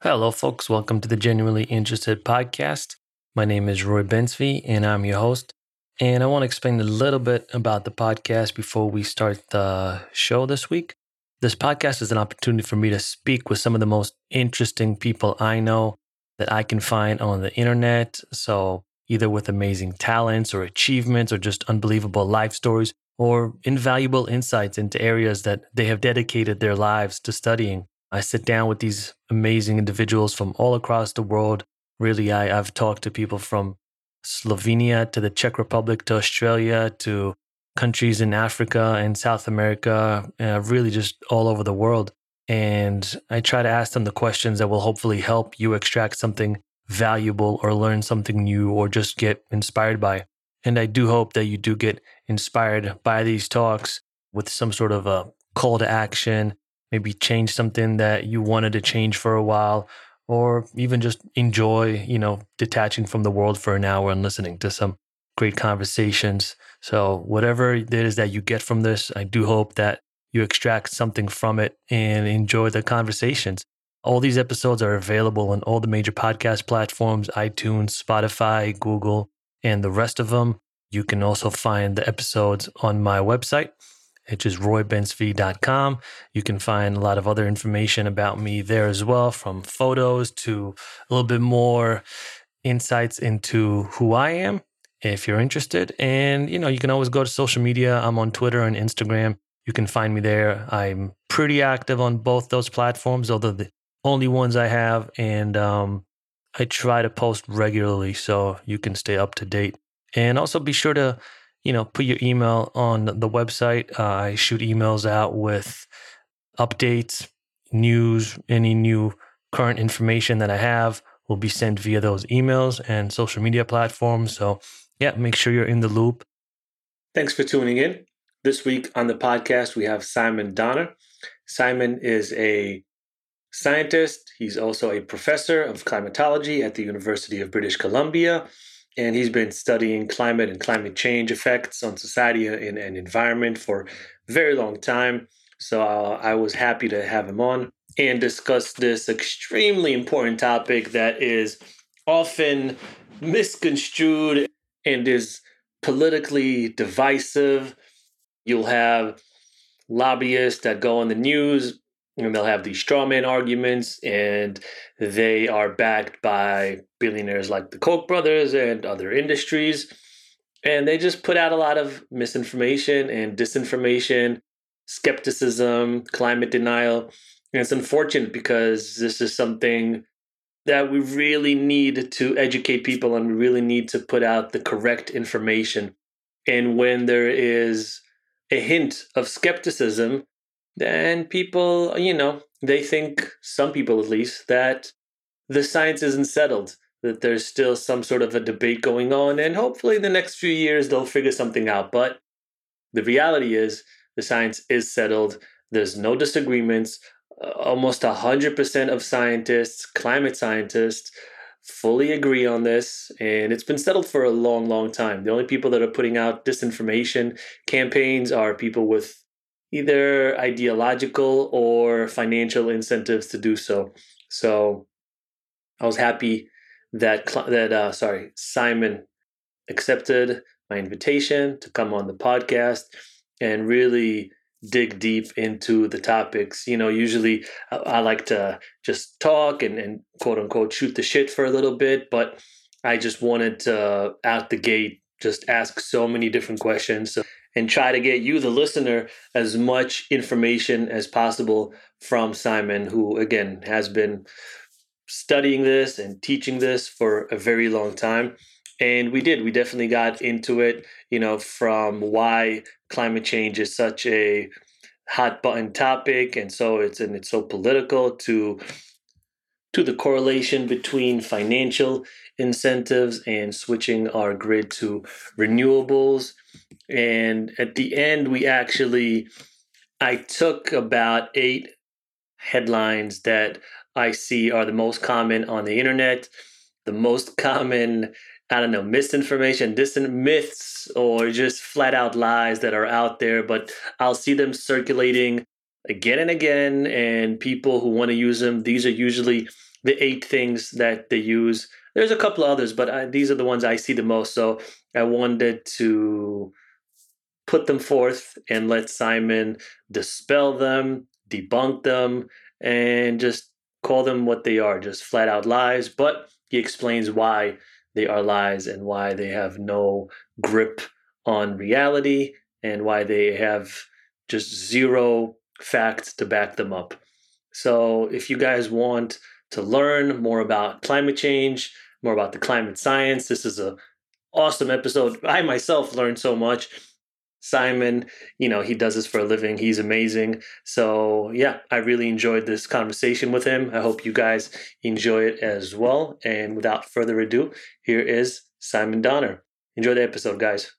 Hello, folks. Welcome to the Genuinely Interested podcast. My name is Roy Bensby, and I'm your host. And I want to explain a little bit about the podcast before we start the show this week. This podcast is an opportunity for me to speak with some of the most interesting people I know that I can find on the internet. So, either with amazing talents or achievements or just unbelievable life stories or invaluable insights into areas that they have dedicated their lives to studying. I sit down with these amazing individuals from all across the world. Really, I, I've talked to people from Slovenia to the Czech Republic to Australia to countries in Africa and South America, uh, really just all over the world. And I try to ask them the questions that will hopefully help you extract something valuable or learn something new or just get inspired by. And I do hope that you do get inspired by these talks with some sort of a call to action, maybe change something that you wanted to change for a while, or even just enjoy, you know, detaching from the world for an hour and listening to some great conversations. So, whatever it is that you get from this, I do hope that you extract something from it and enjoy the conversations. All these episodes are available on all the major podcast platforms iTunes, Spotify, Google, and the rest of them. You can also find the episodes on my website, which is roybensv.com. You can find a lot of other information about me there as well, from photos to a little bit more insights into who I am if you're interested. And, you know, you can always go to social media. I'm on Twitter and Instagram. You can find me there. I'm pretty active on both those platforms, although the only ones I have. And um, I try to post regularly so you can stay up to date. And also be sure to you know, put your email on the website. Uh, I shoot emails out with updates, news, any new current information that I have will be sent via those emails and social media platforms. So, yeah, make sure you're in the loop. Thanks for tuning in. This week on the podcast, we have Simon Donner. Simon is a scientist. He's also a professor of climatology at the University of British Columbia and he's been studying climate and climate change effects on society and, and environment for a very long time. So uh, I was happy to have him on and discuss this extremely important topic that is often misconstrued and is politically divisive. You'll have lobbyists that go on the news and they'll have these strawman arguments, and they are backed by billionaires like the Koch brothers and other industries. And they just put out a lot of misinformation and disinformation, skepticism, climate denial. And it's unfortunate because this is something that we really need to educate people and we really need to put out the correct information. And when there is a hint of skepticism, then people, you know, they think, some people at least, that the science isn't settled, that there's still some sort of a debate going on, and hopefully the next few years they'll figure something out. But the reality is, the science is settled, there's no disagreements. Almost 100% of scientists, climate scientists, fully agree on this, and it's been settled for a long, long time. The only people that are putting out disinformation campaigns are people with either ideological or financial incentives to do so. So I was happy that that uh, sorry Simon accepted my invitation to come on the podcast and really dig deep into the topics. You know, usually I, I like to just talk and, and quote unquote shoot the shit for a little bit, but I just wanted to out the gate just ask so many different questions. And try to get you, the listener, as much information as possible from Simon, who again has been studying this and teaching this for a very long time. And we did, we definitely got into it, you know, from why climate change is such a hot button topic and so it's and it's so political to to the correlation between financial incentives and switching our grid to renewables. And at the end, we actually, I took about eight headlines that I see are the most common on the internet, the most common, I don't know, misinformation, distant myths, or just flat out lies that are out there. But I'll see them circulating again and again. And people who want to use them, these are usually the eight things that they use. There's a couple others, but I, these are the ones I see the most. So I wanted to put them forth and let Simon dispel them, debunk them, and just call them what they are just flat out lies. But he explains why they are lies and why they have no grip on reality and why they have just zero facts to back them up. So, if you guys want to learn more about climate change, more about the climate science, this is a awesome episode. I myself learned so much. Simon, you know, he does this for a living. He's amazing. So, yeah, I really enjoyed this conversation with him. I hope you guys enjoy it as well. And without further ado, here is Simon Donner. Enjoy the episode, guys.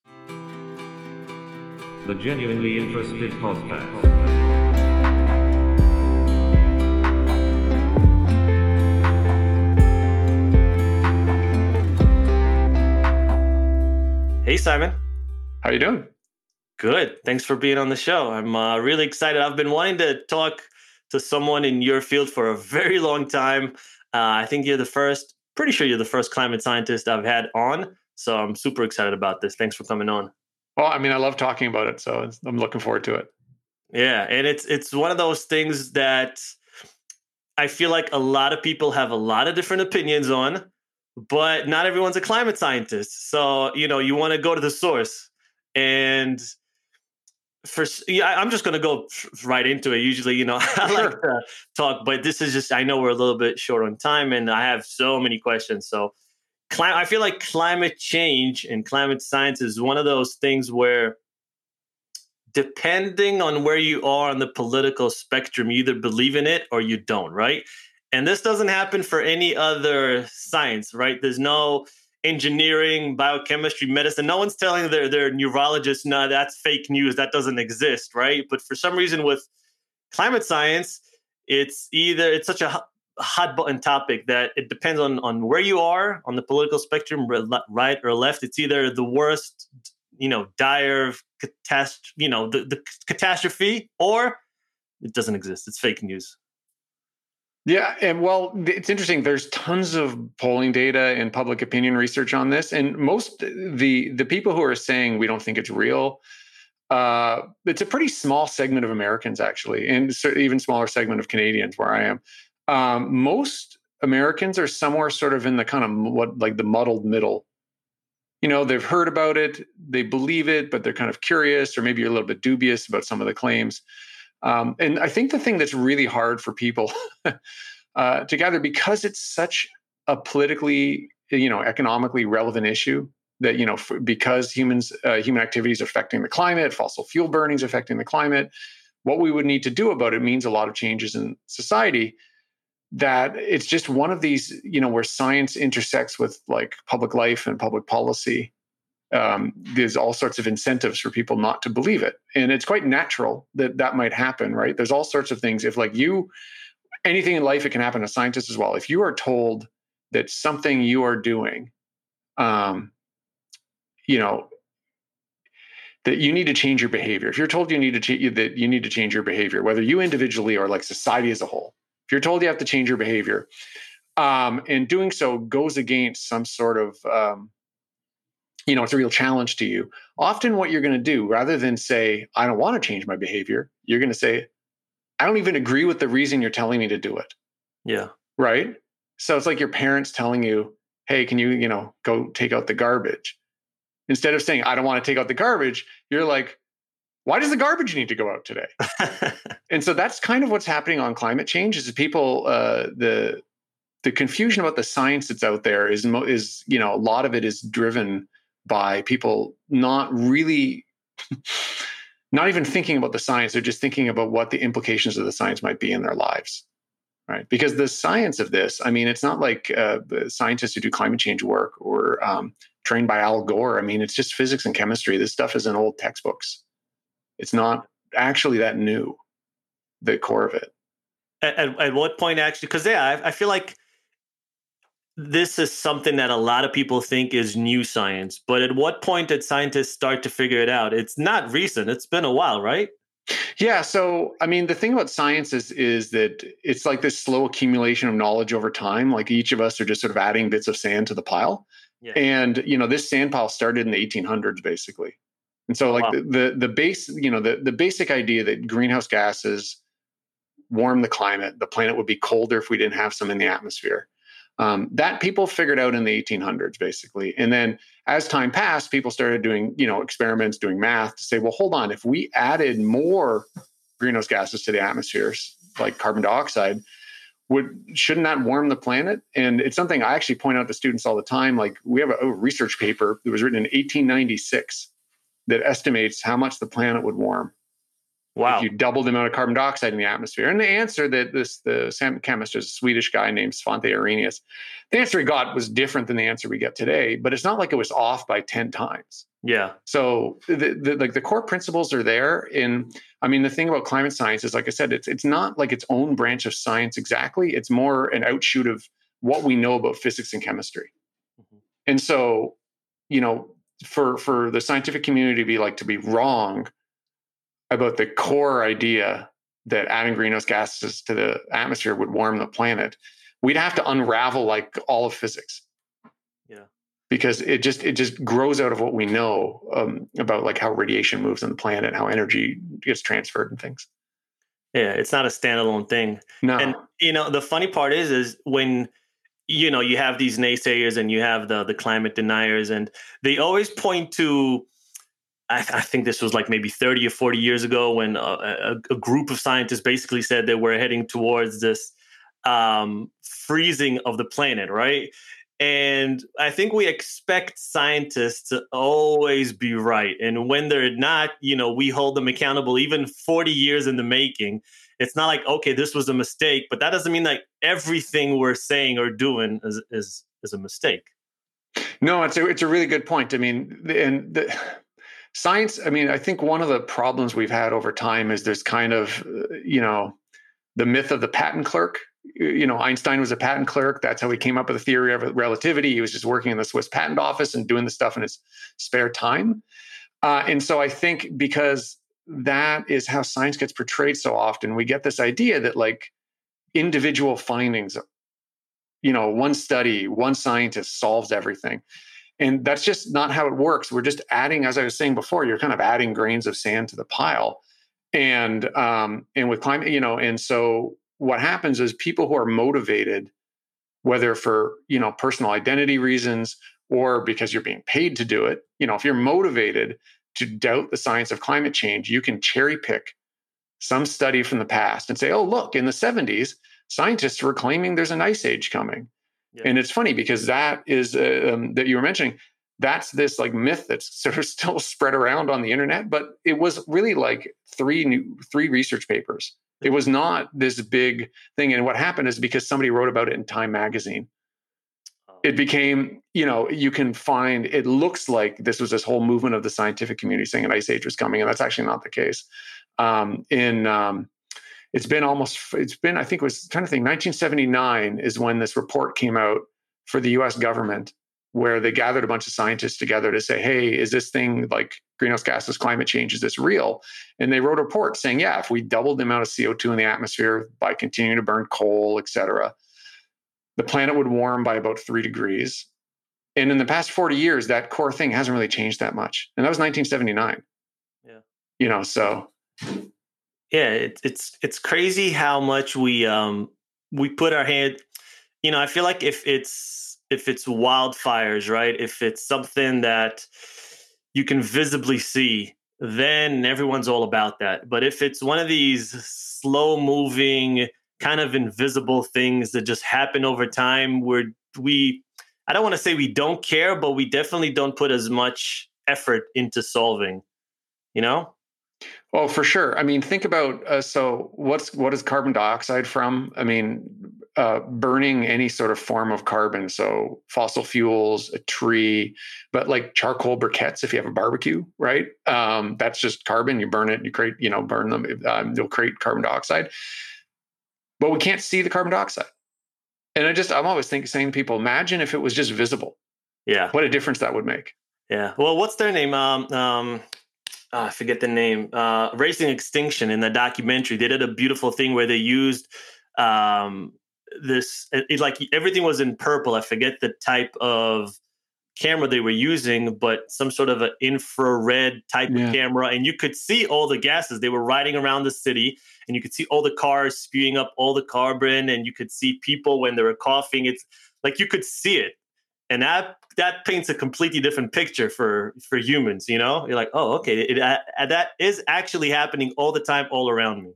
The Genuinely Interested Podcast. Hey, Simon. How you doing? Good. Thanks for being on the show. I'm uh, really excited. I've been wanting to talk to someone in your field for a very long time. Uh, I think you're the first, pretty sure you're the first climate scientist I've had on. So I'm super excited about this. Thanks for coming on. Well, I mean, I love talking about it, so I'm looking forward to it. Yeah, and it's it's one of those things that I feel like a lot of people have a lot of different opinions on, but not everyone's a climate scientist. So you know, you want to go to the source, and for yeah, I'm just going to go right into it. Usually, you know, I like to talk, but this is just I know we're a little bit short on time, and I have so many questions. So, cli- I feel like climate change and climate science is one of those things where, depending on where you are on the political spectrum, you either believe in it or you don't, right? And this doesn't happen for any other science, right? There's no engineering, biochemistry, medicine. No one's telling their their neurologists, no, that's fake news. That doesn't exist, right? But for some reason, with climate science, it's either it's such a hot button topic that it depends on on where you are on the political spectrum, right or left. It's either the worst, you know, dire catastrophe, you know, the, the catastrophe, or it doesn't exist. It's fake news. Yeah, and well, it's interesting. There's tons of polling data and public opinion research on this, and most the the people who are saying we don't think it's real, uh, it's a pretty small segment of Americans actually, and even smaller segment of Canadians where I am. Um, most Americans are somewhere sort of in the kind of what like the muddled middle. You know, they've heard about it, they believe it, but they're kind of curious, or maybe you're a little bit dubious about some of the claims. Um, and I think the thing that's really hard for people uh, to gather because it's such a politically, you know, economically relevant issue that you know because humans uh, human activities affecting the climate, fossil fuel burnings affecting the climate, what we would need to do about it means a lot of changes in society. That it's just one of these, you know, where science intersects with like public life and public policy um, there's all sorts of incentives for people not to believe it. And it's quite natural that that might happen right? There's all sorts of things. If like you anything in life it can happen to scientists as well. If you are told that something you are doing um, you know that you need to change your behavior. If you're told you need to change that you need to change your behavior whether you individually or like society as a whole if you're told you have to change your behavior um, and doing so goes against some sort of um, you know it's a real challenge to you often what you're going to do rather than say i don't want to change my behavior you're going to say i don't even agree with the reason you're telling me to do it. Yeah. Right? So it's like your parents telling you hey can you you know go take out the garbage? Instead of saying i don't want to take out the garbage you're like why does the garbage need to go out today? And so that's kind of what's happening on climate change is people uh, the the confusion about the science that's out there is is you know a lot of it is driven by people not really not even thinking about the science they're just thinking about what the implications of the science might be in their lives right? Because the science of this i mean it's not like uh, scientists who do climate change work or um, trained by al gore. I mean it's just physics and chemistry. This stuff is in old textbooks. It's not actually that new the core of it. At, at, at what point actually because yeah I, I feel like this is something that a lot of people think is new science. But at what point did scientists start to figure it out? It's not recent. It's been a while, right? Yeah. So, I mean, the thing about science is is that it's like this slow accumulation of knowledge over time. Like each of us are just sort of adding bits of sand to the pile. Yeah. And you know, this sand pile started in the 1800s, basically. And so, oh, like wow. the, the the base, you know, the the basic idea that greenhouse gases warm the climate, the planet would be colder if we didn't have some in the atmosphere. Um, that people figured out in the 1800s, basically. And then as time passed, people started doing, you know, experiments, doing math to say, well, hold on, if we added more greenhouse gases to the atmosphere, like carbon dioxide, would shouldn't that warm the planet? And it's something I actually point out to students all the time. Like we have a, a research paper that was written in 1896 that estimates how much the planet would warm Wow. If you double the amount of carbon dioxide in the atmosphere. And the answer that this the chemist is a Swedish guy named Svante Arrhenius, the answer he got was different than the answer we get today, but it's not like it was off by 10 times. Yeah. So the, the like the core principles are there. In I mean, the thing about climate science is like I said, it's it's not like its own branch of science exactly. It's more an outshoot of what we know about physics and chemistry. Mm-hmm. And so, you know, for for the scientific community to be like to be wrong about the core idea that adding greenhouse gases to the atmosphere would warm the planet, we'd have to unravel like all of physics. Yeah. Because it just it just grows out of what we know um, about like how radiation moves on the planet, how energy gets transferred and things. Yeah, it's not a standalone thing. No. And you know, the funny part is is when you know you have these naysayers and you have the the climate deniers and they always point to I, I, think this was like maybe 30 or 40 years ago when a, a, a group of scientists basically said that we're heading towards this um, freezing of the planet, right? And I think we expect scientists to always be right. And when they're not, you know, we hold them accountable even 40 years in the making. It's not like, okay, this was a mistake, but that doesn't mean that everything we're saying or doing is, is, is a mistake. No, it's a, it's a really good point. I mean, and the, science i mean i think one of the problems we've had over time is there's kind of uh, you know the myth of the patent clerk. You know einstein was a patent clerk. That's how he came up with the theory of relativity. He was just working in the swiss patent office and doing the stuff in his spare time. Uh, and so i think because that is how science gets portrayed so often we get this idea that like individual findings you know one study one scientist solves everything and that's just not how it works. We're just adding, as I was saying before, you're kind of adding grains of sand to the pile. And um, and with climate, you know, and so what happens is people who are motivated, whether for you know personal identity reasons or because you're being paid to do it, you know, if you're motivated to doubt the science of climate change, you can cherry pick some study from the past and say, oh, look, in the 70s, scientists were claiming there's an ice age coming. Yeah. And it's funny because that is uh, um, that you were mentioning. That's this like myth that's sort of still spread around on the internet, but it was really like three new three research papers. It was not this big thing. And what happened is because somebody wrote about it in Time magazine, oh. it became you know you can find it looks like this was this whole movement of the scientific community saying an ice age was coming and that's actually not the case um, in um, it's been almost it's been i think it was I'm trying to think 1979 is when this report came out for the us government where they gathered a bunch of scientists together to say hey is this thing like greenhouse gases climate change is this real? And they wrote a report saying yeah if we doubled the amount of co2 in the atmosphere by continuing to burn coal et cetera the planet would warm by about three degrees. And in the past 40 years that core thing hasn't really changed that much. And that was 1979 yeah. You know so yeah, it, it's it's crazy how much we um we put our hand. You know, I feel like if it's if it's wildfires, right? If it's something that you can visibly see, then everyone's all about that. But if it's one of these slow moving, kind of invisible things that just happen over time, where we, I don't want to say we don't care, but we definitely don't put as much effort into solving, you know? Well, for sure. I mean, think about uh, so what's what is carbon dioxide from? I mean, uh, burning any sort of form of carbon, so fossil fuels, a tree, but like charcoal briquettes. If you have a barbecue, right? Um, that's just carbon. You burn it, you create, you know, burn them. Um, they'll create carbon dioxide, but we can't see the carbon dioxide. And I just, I'm always thinking, saying to people, imagine if it was just visible. Yeah, what a difference that would make. Yeah. Well, what's their name? Um, um uh, I forget the name, uh, Racing Extinction in the documentary. They did a beautiful thing where they used um, this, it, it, like everything was in purple. I forget the type of camera they were using, but some sort of an infrared type yeah. of camera. And you could see all the gases. They were riding around the city and you could see all the cars spewing up all the carbon and you could see people when they were coughing. It's like you could see it. And that that paints a completely different picture for for humans, you know? You're like, "Oh, okay, it, uh, that is actually happening all the time all around me."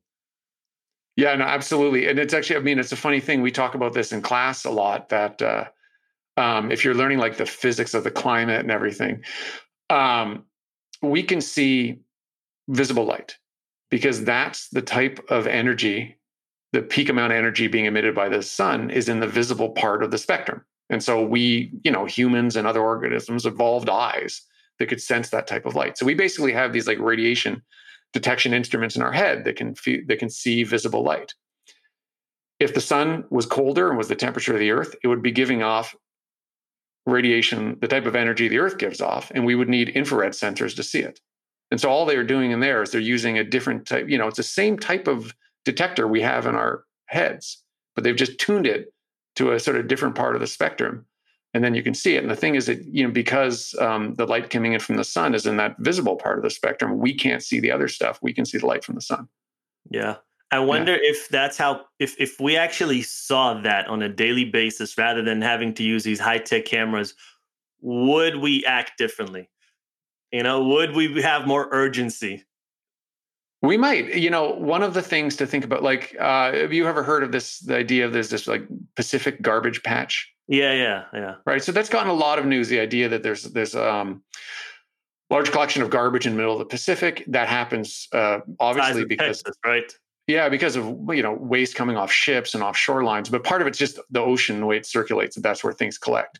Yeah, no, absolutely. And it's actually, I mean, it's a funny thing. We talk about this in class a lot that uh, um, if you're learning like the physics of the climate and everything, um, we can see visible light because that's the type of energy, the peak amount of energy being emitted by the sun is in the visible part of the spectrum. And so we, you know, humans and other organisms evolved eyes that could sense that type of light. So we basically have these like radiation detection instruments in our head that can that can see visible light. If the sun was colder and was the temperature of the earth, it would be giving off radiation, the type of energy the Earth gives off, and we would need infrared sensors to see it. And so all they're doing in there is they're using a different type, you know, it's the same type of detector we have in our heads, but they've just tuned it to a sort of different part of the spectrum. And then you can see it. And the thing is that, you know, because um, the light coming in from the sun is in that visible part of the spectrum, we can't see the other stuff. We can see the light from the sun. Yeah. I wonder yeah. if that's how if if we actually saw that on a daily basis rather than having to use these high-tech cameras, would we act differently? You know, would we have more urgency? We might. You know, one of the things to think about, like, uh, have you ever heard of this? The idea of this this like Pacific garbage patch. Yeah, yeah, yeah. Right. So that's gotten a lot of news. The idea that there's there's um large collection of garbage in the middle of the Pacific that happens uh, obviously because Texas, right yeah, because of you know waste coming off ships and offshore lines, but part of it's just the ocean, the way it circulates, and that's where things collect.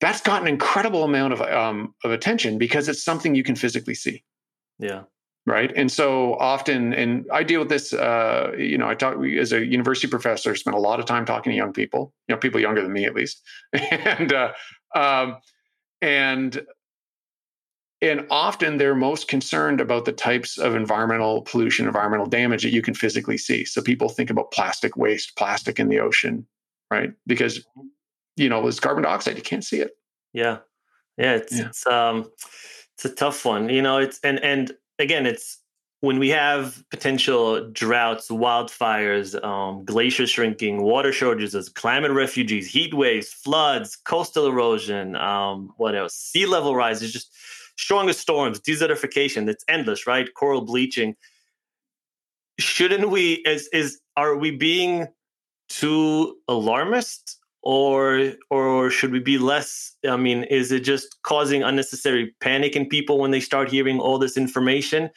That's got an incredible amount of um, of attention because it's something you can physically see. Yeah. Right. And so often, and I deal with this. Uh, you know, I talk as a university professor, spend a lot of time talking to young people. You know, people younger than me at least, and uh, um, and and often they're most concerned about the types of environmental pollution, environmental damage that you can physically see. So people think about plastic waste, plastic in the ocean, right? Because you know, it's carbon dioxide, you can't see it. Yeah. Yeah, it's yeah. it's um it's a tough one. You know, it's and and again, it's when we have potential droughts, wildfires, um, glacier shrinking, water shortages, climate refugees, heat waves, floods, coastal erosion, um, what else? Sea level rise. Just strongest storms, desertification, it's endless, right? Coral bleaching. Shouldn't we is is are we being too alarmist or or should we be less i mean is it just causing unnecessary panic in people when they start hearing all this information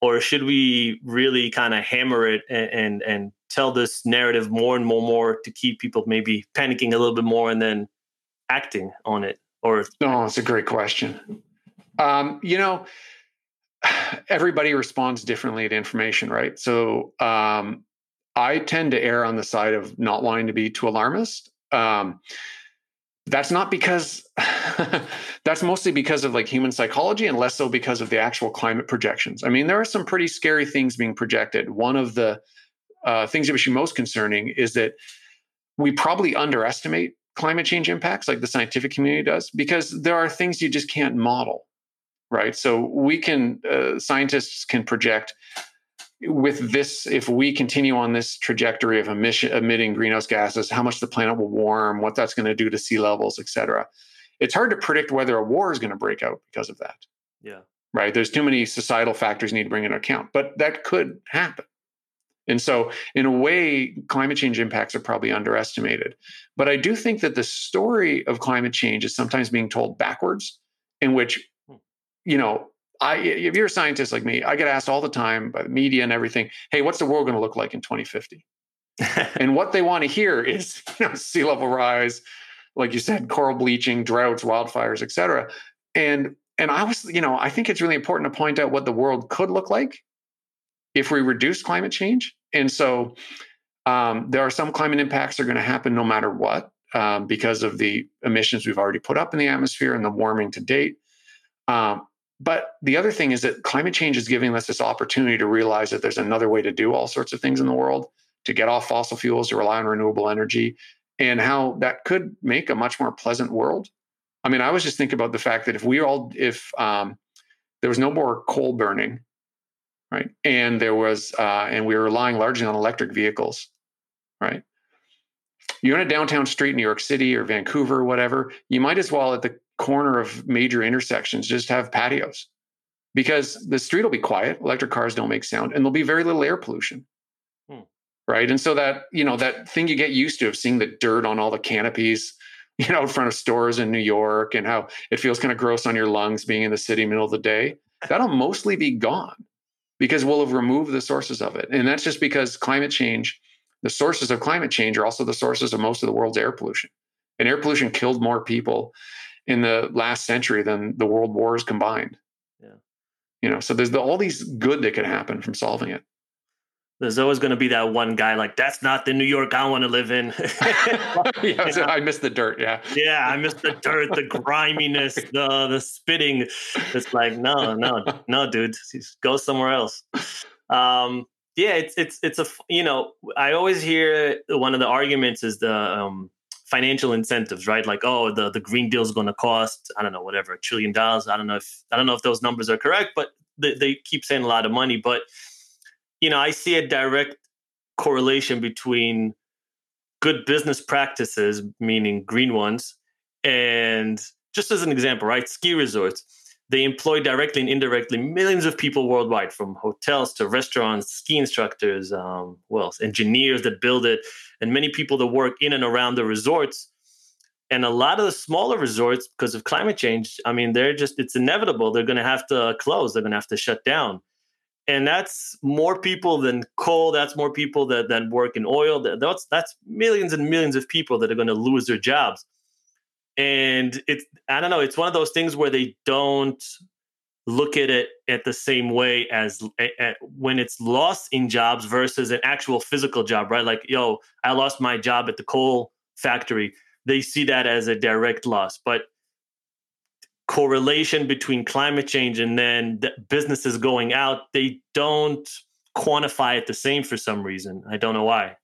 or should we really kind of hammer it and, and, and tell this narrative more and more more to keep people maybe panicking a little bit more and then acting on it or no it's a great question um, you know, everybody responds differently to information, right? So um, I tend to err on the side of not wanting to be too alarmist. Um, that's not because that's mostly because of like human psychology and less so because of the actual climate projections. I mean, there are some pretty scary things being projected. One of the uh, things that was most concerning is that we probably underestimate climate change impacts like the scientific community does because there are things you just can't model right? So we can, uh, scientists can project with this, if we continue on this trajectory of emission, emitting greenhouse gases, how much the planet will warm, what that's going to do to sea levels, et cetera. It's hard to predict whether a war is going to break out because of that. Yeah. Right. There's too many societal factors need to bring into account, but that could happen. And so, in a way, climate change impacts are probably underestimated. But I do think that the story of climate change is sometimes being told backwards, in which hmm. you know, I if you're a scientist like me, I get asked all the time by the media and everything, hey, what's the world going to look like in 2050? and what they want to hear is you know, sea level rise, like you said, coral bleaching, droughts, wildfires, et cetera. And and I was, you know, I think it's really important to point out what the world could look like if we reduce climate change. And so um, there are some climate impacts that are going to happen no matter what um, because of the emissions we've already put up in the atmosphere and the warming to date. Um, but the other thing is that climate change is giving us this opportunity to realize that there's another way to do all sorts of things in the world to get off fossil fuels, to rely on renewable energy, and how that could make a much more pleasant world. I mean, I was just thinking about the fact that if we all, if um, there was no more coal burning, right, and there was, uh, and we were relying largely on electric vehicles, right. You're in a downtown street in New York City or Vancouver or whatever, you might as well at the corner of major intersections just have patios. Because the street will be quiet, electric cars don't make sound, and there'll be very little air pollution. Hmm. Right? And so that you know that thing you get used to of seeing the dirt on all the canopies you know in front of stores in new york and how it feels kind of gross on your lungs being in the city middle of the day that'll mostly be gone because we'll have removed the sources of it. And that's just because climate change the sources of climate change are also the sources of most of the world's air pollution. And air pollution killed more people in the last century than the world wars combined yeah you know so there's the, all these good that could happen from solving it there's always going to be that one guy like that's not the New York I want to live in. yeah, so I miss the dirt. Yeah, yeah, I miss the dirt, the griminess, the the spitting. It's like no, no, no, dude, go somewhere else. Um, yeah, it's it's it's a you know I always hear one of the arguments is the um, financial incentives, right? Like oh the the Green Deal is going to cost I don't know whatever a trillion dollars. I don't know if I don't know if those numbers are correct, but they, they keep saying a lot of money, but you know, I see a direct correlation between good business practices, meaning green ones, and just as an example, right? Ski resorts. They employ directly and indirectly millions of people worldwide, from hotels to restaurants, ski instructors, um, well, engineers that build it, and many people that work in and around the resorts. And a lot of the smaller resorts, because of climate change, I mean, they're just, it's inevitable. They're going to have to close, they're going to have to shut down and that's more people than coal that's more people that than work in oil that's that's millions and millions of people that are going to lose their jobs and it's i don't know it's one of those things where they don't look at it at the same way as when it's lost in jobs versus an actual physical job right like yo i lost my job at the coal factory they see that as a direct loss but correlation between climate change and then the businesses going out, they don't quantify it the same for some reason. I don't know why.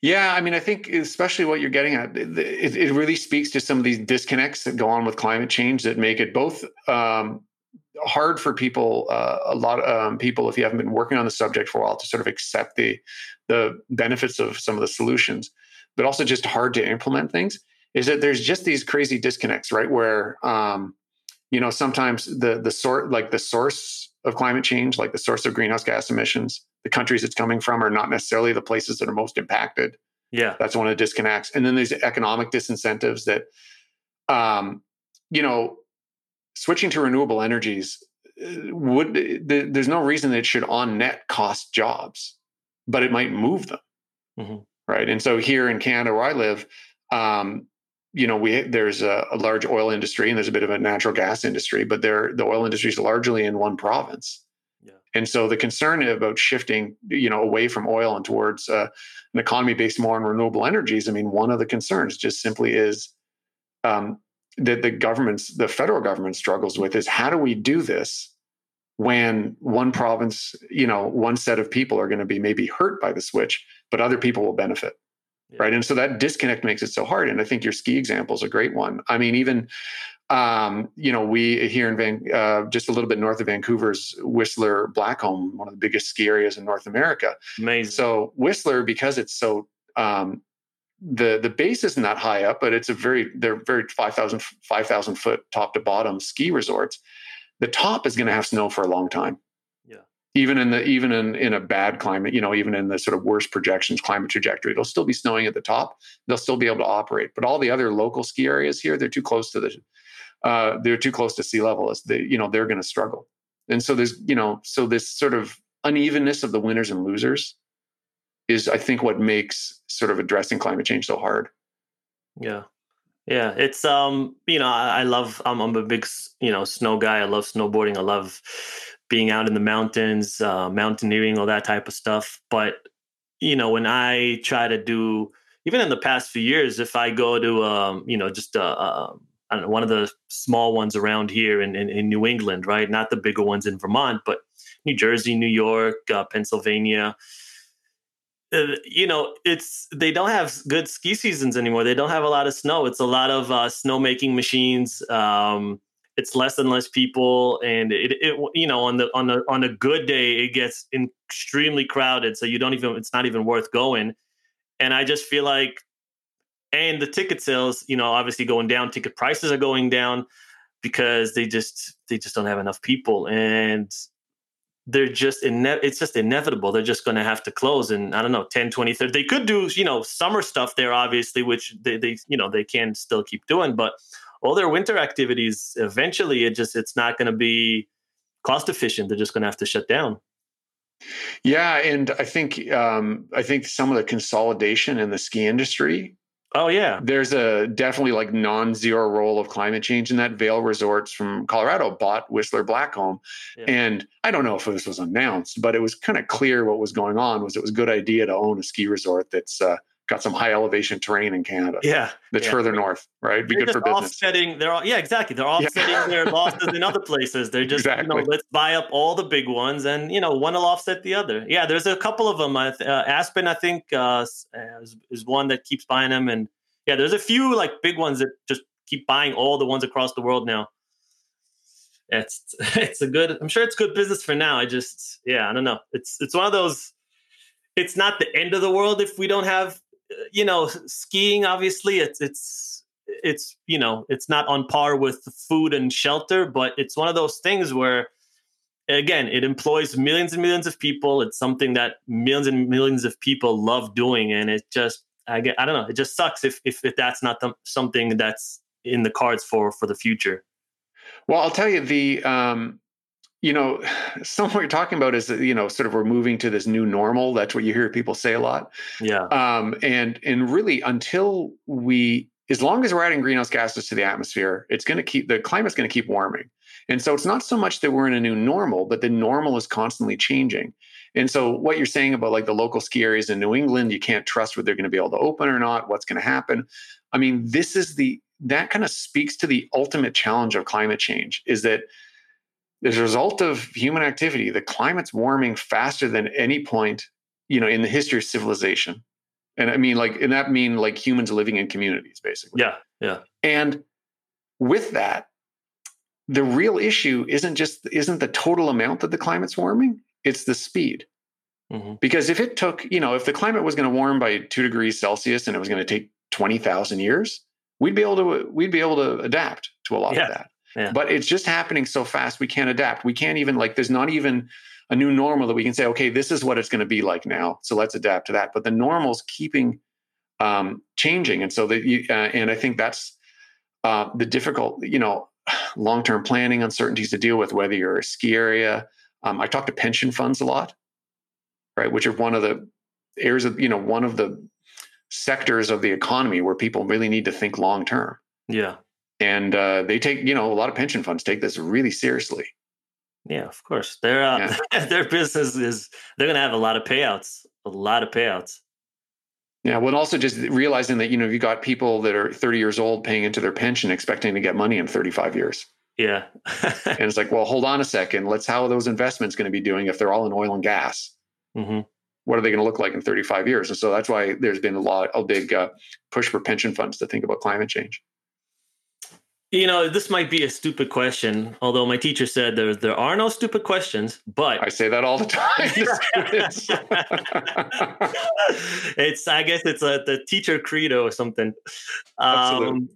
Yeah, I mean, I think especially what you're getting at, it, it really speaks to some of these disconnects that go on with climate change that make it both um, hard for people, uh, a lot of um, people, if you haven't been working on the subject for a while, to sort of accept the the benefits of some of the solutions, but also just hard to implement things is that there's just these crazy disconnects, right? Where um, you know sometimes the the sort like the source of climate change, like the source of greenhouse gas emissions, the countries it's coming from are not necessarily the places that are most impacted. Yeah, that's one of the disconnects. And then there's economic disincentives that, um, you know, switching to renewable energies uh, would the, there's no reason that it should on net cost jobs, but it might move them. Mm-hmm. Right. And so here in Canada, where I live, um, you know, we there's a, a, large oil industry and there's a bit of a natural gas industry, but there the oil industry is largely in one province. Yeah. And so the concern about shifting, you know, away from oil and towards uh, an economy based more on renewable energies, I mean, one of the concerns just simply is um, that the government's, the federal government struggles with is how do we do this when one province, you know, one set of people are going to be maybe hurt by the switch, but other people will benefit yeah. right? And so that disconnect makes it so hard and i think your ski example is a great one. I mean even um, you know we here in Van, uh, just a little bit north of vancouver's whistler blackcomb one of the biggest ski areas in north america. Amazing. So whistler because it's so um, the the base isn't that high up but it's a very they're very 5000 5000 foot top to bottom ski resorts. The top is going to have snow for a long time. Yeah. even in the even in in a bad climate you know even in the sort of worst projections climate trajectory it'll still be snowing at the top. They'll still be able to operate but all the other local ski areas here they're too close to the uh, they're too close to sea level as they you know they're going to struggle. And so there's you know so this sort of unevenness of the winners and losers is i think what makes sort of addressing climate change so hard yeah yeah it's um you know i, I love I'm, I'm a big you know snow guy i love snowboarding i love being out in the mountains, uh, mountaineering, all that type of stuff. But you know, when I try to do, even in the past few years, if I go to, um, you know, just a, a, know, one of the small ones around here in, in, in New England, right? Not the bigger ones in Vermont, but New Jersey, New York, uh, Pennsylvania. Uh, you know, it's they don't have good ski seasons anymore. They don't have a lot of snow. It's a lot of uh, snow making machines. Um, it's less and less people, and it, it you know on the on the on a good day it gets extremely crowded. So you don't even it's not even worth going. And I just feel like, and the ticket sales, you know, obviously going down. Ticket prices are going down because they just they just don't have enough people and they're just ine- it's just inevitable. They're just going to have to close in i don't know 10 20 30 they could do you know summer stuff there obviously which they, they you know they can still keep doing but all their winter activities eventually it just it's not going to be cost efficient. They're just going to have to shut down. Yeah and i think um, i think some of the consolidation in the ski industry Oh yeah, there's a definitely like non-zero role of climate change in that. Vail Resorts from Colorado bought Whistler Blackcomb, yeah. and I don't know if this was announced, but it was kind of clear what was going on. Was it was a good idea to own a ski resort that's uh, got some high elevation terrain in Canada. Yeah, that's yeah. further north, right? Be they're good for business. Offsetting, they're all, yeah, exactly. They're offsetting yeah. their losses in other places. They're just exactly. you know, let's buy up all the big ones, and you know, one will offset the other. Yeah, there's a couple of them. Uh, Aspen, I think, uh, is, is one that keeps buying them, and yeah, there's a few like big ones that just keep buying all the ones across the world now. It's it's a good. I'm sure it's good business for now. I just yeah, I don't know. It's it's one of those. It's not the end of the world if we don't have you know skiing. Obviously, it's it's it's you know it's not on par with food and shelter, but it's one of those things where again it employs millions and millions of people. It's something that millions and millions of people love doing, and it just I get I don't know. It just sucks if if, if that's not the, something that's in the cards for for the future. Well, I'll tell you the um, you know, some of what you're talking about is that, you know, sort of we're moving to this new normal. That's what you hear people say a lot. Yeah. Um, and and really until we as long as we're adding greenhouse gases to the atmosphere, it's going to keep the climate's going to keep warming. And so it's not so much that we're in a new normal, but the normal is constantly changing. And so what you're saying about like the local ski areas in New England, you can't trust whether they're going to be able to open or not, what's going to happen. I mean, this is the that kind of speaks to the ultimate challenge of climate change is that as a result of human activity, the climate's warming faster than any point, you know, in the history of civilization. And I mean like and that mean like humans living in communities basically. Yeah. Yeah. And with that, the real issue isn't just isn't the total amount that the climate's warming it's the speed. Mm-hmm. Because if it took, you know, if the climate was going to warm by two degrees Celsius and it was going to take 20,000 years, we'd be able to, we'd be able to adapt to a lot yeah. of that. Yeah. But it's just happening so fast, we can't adapt. We can't even, like, there's not even a new normal that we can say, okay, this is what it's going to be like now. So let's adapt to that. But the normal's keeping um, changing. And so that you, uh, and I think that's uh, the difficult, you know, long term planning uncertainties to deal with, whether you're a ski area, um, I talk to pension funds a lot, right? Which are one of the areas of, you know, one of the sectors of the economy where people really need to think long term. Yeah. And uh, they take, you know, a lot of pension funds take this really seriously. Yeah, of course. Their uh, yeah. their business is they're going to have a lot of payouts, a lot of payouts. Yeah, well, also just realizing that you know you got people that are 30 years old paying into their pension, expecting to get money in 35 years. Yeah. and it's like, well, hold on a second. Let's how are those investments going to be doing if they're all in oil and gas? Mm-hmm. What are they going to look like in 35 years? And so that's why there's been a lot, a big uh, push for pension funds to think about climate change. You know, this might be a stupid question, although my teacher said there there are no stupid questions. But I say that all the time. it's I guess it's a the teacher credo or something. Absolutely. Um,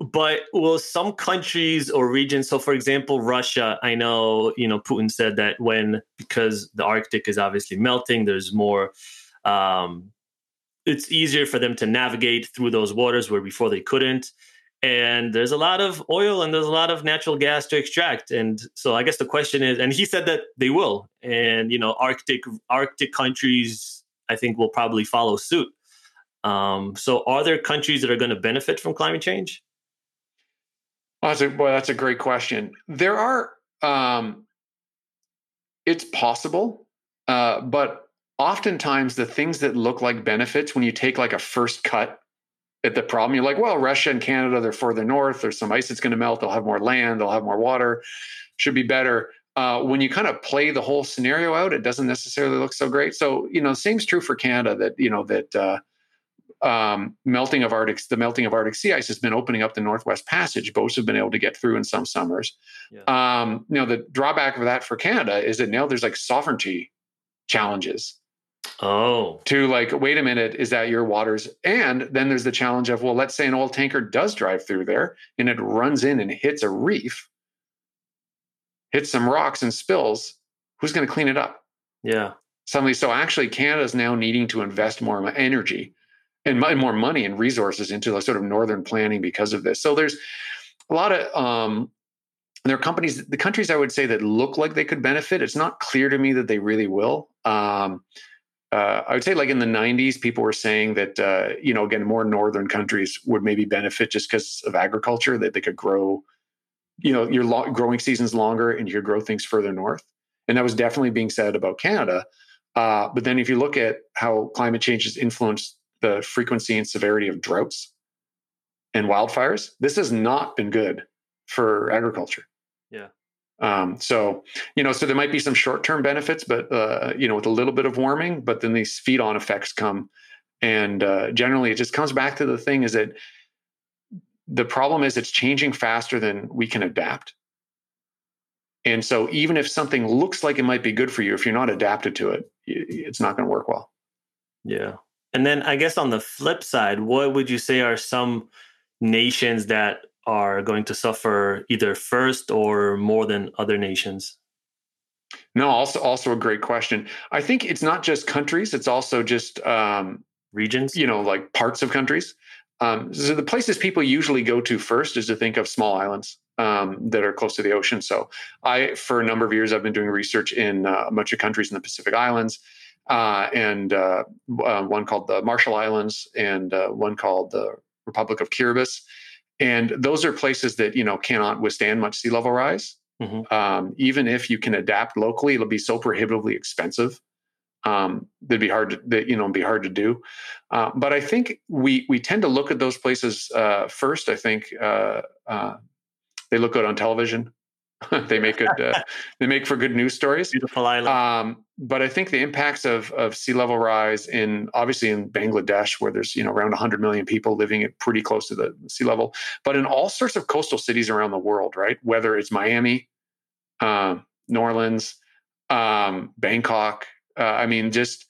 but will some countries or regions so for example russia i know you know putin said that when because the arctic is obviously melting there's more um, it's easier for them to navigate through those waters where before they couldn't and there's a lot of oil and there's a lot of natural gas to extract. And so i guess the question is and he said that they will. And you know arctic arctic countries i think will probably follow suit. Um, so are there countries that are going to benefit from climate change? That's a, boy, that's a great question. There are, um, it's possible, uh, but oftentimes the things that look like benefits when you take like a first cut at the problem. You're like, well, Russia and Canada, they're further north. There's some ice that's going to melt. They'll have more land. They'll have more water. Should be better. Uh, when you kind of play the whole scenario out, it doesn't necessarily look so great. So, you know, same's true for Canada that, you know, that uh, um, melting of Arctic, the melting of Arctic sea ice has been opening up the Northwest Passage. Boats have been able to get through in some summers. Yeah. Um, you know, the drawback of that for Canada is that now there's like sovereignty challenges. Oh. To like, wait a minute, is that your waters? And then there's the challenge of, well, let's say an oil tanker does drive through there and it runs in and hits a reef, hits some rocks and spills. Who's going to clean it up? Yeah. Suddenly, so actually, Canada's now needing to invest more energy and more money and resources into the sort of northern planning because of this. So there's a lot of um, there are companies, the countries I would say that look like they could benefit. It's not clear to me that they really will. Um, uh, I would say, like in the '90s, people were saying that uh, you know, again, more northern countries would maybe benefit just because of agriculture that they could grow. You know, your lo- growing seasons longer, and you could grow things further north. And that was definitely being said about Canada. Uh, but then, if you look at how climate change has influenced the frequency and severity of droughts and wildfires, this has not been good for agriculture. Um, so, you know, so there might be some short term benefits, but, uh, you know, with a little bit of warming, but then these feed on effects come. And uh, generally, it just comes back to the thing is that the problem is it's changing faster than we can adapt. And so, even if something looks like it might be good for you, if you're not adapted to it, it's not going to work well. Yeah. And then I guess on the flip side, what would you say are some nations that are going to suffer either first or more than other nations? No, also also a great question. I think it's not just countries; it's also just um, regions. You know, like parts of countries. Um, so the places people usually go to first is to think of small islands um, that are close to the ocean. So I, for a number of years, I've been doing research in uh, a bunch of countries in the Pacific Islands uh, and uh, uh, one called the Marshall Islands and uh, one called the Republic of Kiribati. And those are places that you know cannot withstand much sea level rise. Mm-hmm. Um, even if you can adapt locally, it'll be so prohibitively expensive. Um, that'd be hard to that, you know be hard to do. Uh, but I think we we tend to look at those places uh, first. I think they look good on television. they make good. Uh, they make for good news stories. Beautiful island. Um, but I think the impacts of of sea level rise in obviously in Bangladesh, where there's you know around 100 million people living at pretty close to the sea level, but in all sorts of coastal cities around the world, right? Whether it's Miami, um, New Orleans, um, Bangkok. Uh, I mean, just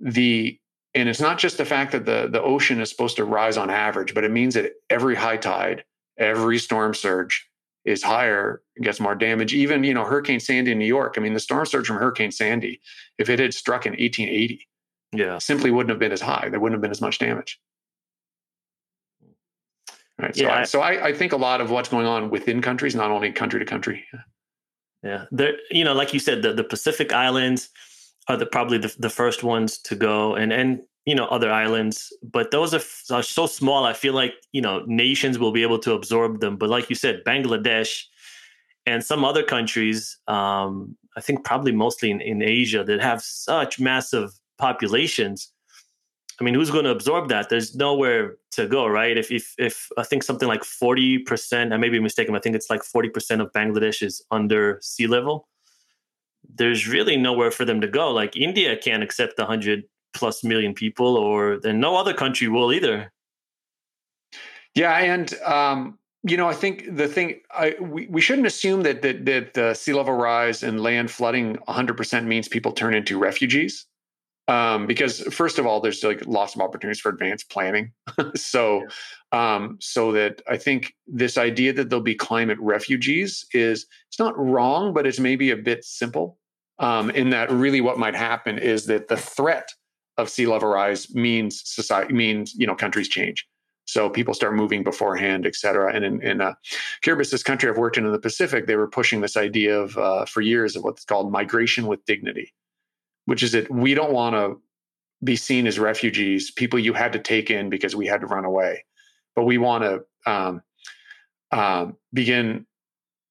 the and it's not just the fact that the the ocean is supposed to rise on average, but it means that every high tide, every storm surge is higher, gets more damage. Even, you know, Hurricane Sandy in New York. I mean, the storm surge from Hurricane Sandy, if it had struck in 1880, yeah, simply wouldn't have been as high. There wouldn't have been as much damage. Right. So, yeah. I, so I, I think a lot of what's going on within countries, not only country to country. Yeah. There, you know, like you said, the, the Pacific Islands are the probably the, the first ones to go. And and you know other islands but those are, are so small i feel like you know nations will be able to absorb them. But like you said bangladesh and some other countries um, i think probably mostly in, in asia that have such massive populations. I mean who's going to absorb that? There's nowhere to go right? If if, if i think something like 40% i may be mistaken i think it's like 40% of bangladesh is under sea level. There's really nowhere for them to go. Like india can't accept 100 plus million people, or then no other country will either. Yeah, and um, you know, I think the thing I, we we shouldn't assume that that that the sea level rise and land flooding 100% means people turn into refugees. Um, because first of all, there's like lots of opportunities for advanced planning. so, um, so that I think this idea that there'll be climate refugees is it's not wrong, but it's maybe a bit simple. Um, in that really what might happen is that the threat of sea level rise means society means you know countries change. So people start moving beforehand et cetera. And in, in uh, kiribati this country i've worked in in the pacific they were pushing this idea of uh, for years of what's called migration with dignity which is that we don't want to be seen as refugees people you had to take in because we had to run away. But we want to um, um, begin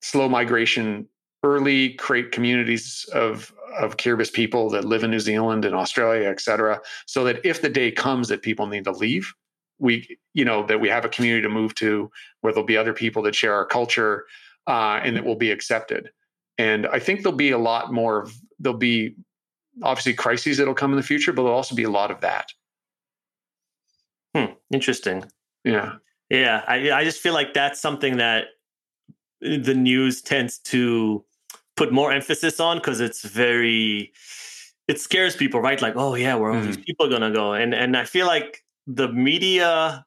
slow migration early create communities of of Kiribati people that live in New Zealand and Australia, et cetera, so that if the day comes that people need to leave, we you know that we have a community to move to where there'll be other people that share our culture uh, and that will be accepted. And i think there'll be a lot more of there'll be obviously crises that'll come in the future but there'll also be a lot of that. Hmm, interesting. yeah. Yeah, I I just feel like that's something that the news tends to put more emphasis on because it's very it scares people, right? Like, oh yeah, where are all these people gonna go? And and I feel like the media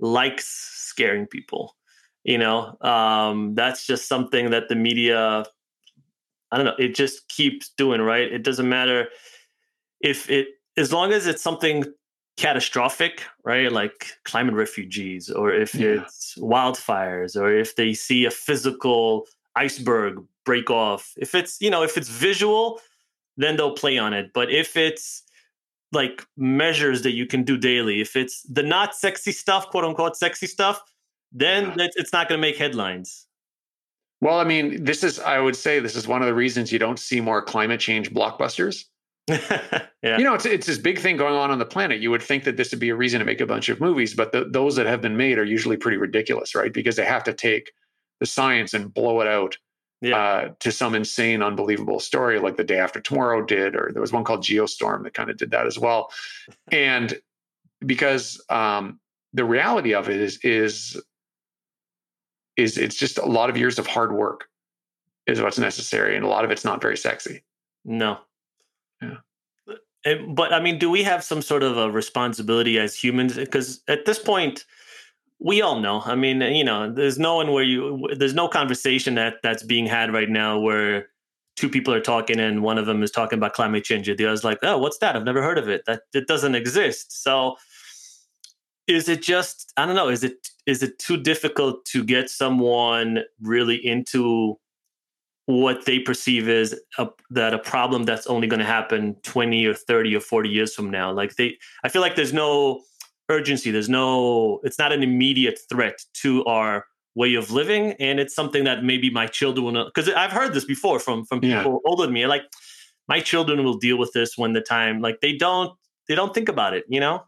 likes scaring people. You know, um, that's just something that the media, I don't know, it just keeps doing, right? It doesn't matter if it, as long as it's something catastrophic, right? Like climate refugees, or if Yeah. it's wildfires, or if they see a physical iceberg break off. If it's, you know, if it's visual, then they'll play on it. But if it's like measures that you can do daily, if it's the not sexy stuff, quote unquote sexy stuff, then Yeah. it's not going to make headlines. well i mean this is i would say this is one of the reasons you don't see more climate change blockbusters yeah. you know it's it's this big thing going on on the planet you would think that this would be a reason to make a bunch of movies but the, those that have been made are usually pretty ridiculous right because they have to take the science and blow it out Yeah. uh, to some insane unbelievable story like the day after tomorrow did or there was one called geostorm that kind of did that as well and because um, the reality of it is is is it's just a lot of years of hard work is what's necessary and a lot of it's not very sexy No. Yeah. And- But I mean, do we have some sort of a responsibility as humans? Because at this point, we all know. I mean, you know, there's no one where you, there's no conversation that that's being had right now where two people are talking and one of them is talking about climate change. The other's like, oh, what's that? I've never heard of it. That it doesn't exist. So, is it just I don't know? Is it is it too difficult to get someone really into what they perceive as a, that a problem that's only going to happen 20 or 30 or 40 years from now like they i feel like there's no urgency there's no it's not an immediate threat to our way of living and it's something that maybe my children will because i've heard this before from from Yeah. people older than me like my children will deal with this when the time like they don't they don't think about it you know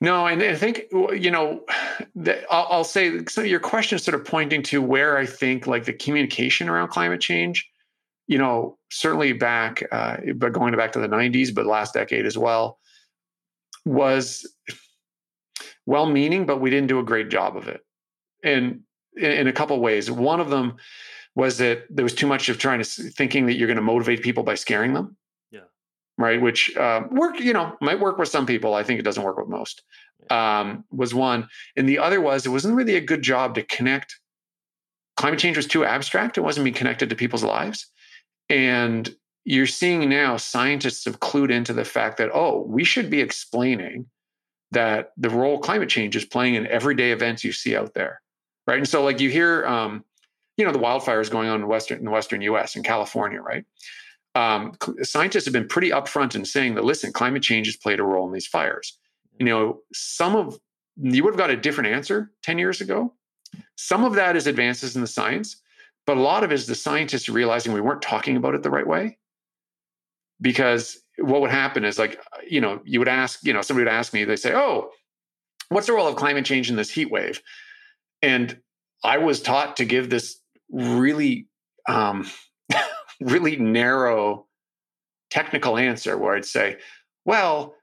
No, and I think you know, I'll, I'll say so. Your question is sort of pointing to where I think like the communication around climate change. You know, certainly back, uh, but going back to the '90s, but last decade as well, was well-meaning, but we didn't do a great job of it, and in, in a couple of ways. One of them was that there was too much of trying to thinking that you're going to motivate people by scaring them Yeah. right? Which uh, work, you know, might work with some people. I think it doesn't work with most. Um, was one, and the other was it wasn't really a good job to connect. Climate change was too abstract; it wasn't being connected to people's lives, and you're seeing now scientists have clued into the fact that oh, we should be explaining that the role climate change is playing in everyday events you see out there, right? And so, like you hear, um, you know, the wildfires going on in western in the western U.S. in California, right? um, scientists have been pretty upfront in saying that listen, climate change has played a role in these fires. You know, some of you would have got a different answer 10 years ago. Some of that is advances in the science, but a lot of it is the scientists realizing we weren't talking about it the right way. Because what would happen is like, you know, you would ask, you know, somebody would ask me, they say, Oh, what's the role of climate change in this heat wave? And I was taught to give this really um, really narrow technical answer where I'd say, well,